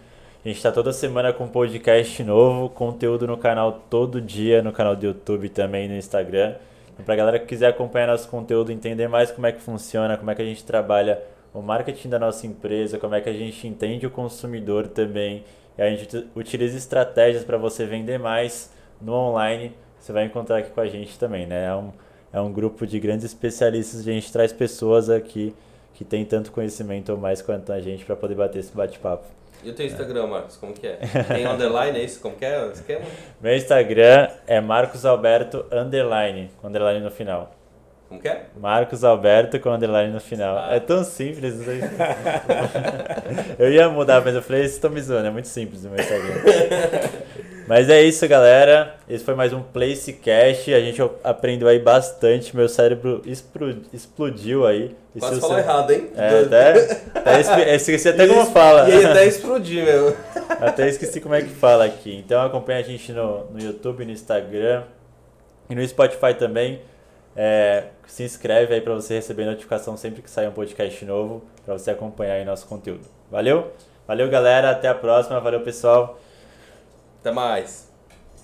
a gente está toda semana com podcast novo, conteúdo no canal todo dia, no canal do YouTube também no Instagram. Então, para a galera que quiser acompanhar nosso conteúdo, entender mais como é que funciona, como é que a gente trabalha o marketing da nossa empresa, como é que a gente entende o consumidor também, e a gente utiliza estratégias para você vender mais no online, você vai encontrar aqui com a gente também, né? É um, é um grupo de grandes especialistas, a gente traz pessoas aqui que têm tanto conhecimento ou mais quanto a gente para poder bater esse bate-papo. E o teu Instagram, Marcos, como que é? Tem underline, é isso? Como que é o esquema? Meu Instagram é Marcos Alberto underline, com underline no final. Como que é? Marcos Alberto com underline no final. Ah. É tão simples. eu ia mudar, mas eu falei, vocês estão me zoando, é muito simples o meu Instagram. Mas é isso, galera. Esse foi mais um Placecast. A gente aprendeu aí bastante. Meu cérebro explodiu aí. Quase falou errado, hein? É, até, até esqueci até como fala. E até explodir mesmo. Até esqueci como é que fala aqui. Então acompanha a gente no, no YouTube, no Instagram e no Spotify também. É, se inscreve aí para você receber notificação sempre que sair um podcast novo, para você acompanhar aí nosso conteúdo. Valeu? Valeu, galera. Até a próxima. Valeu, pessoal. Até mais.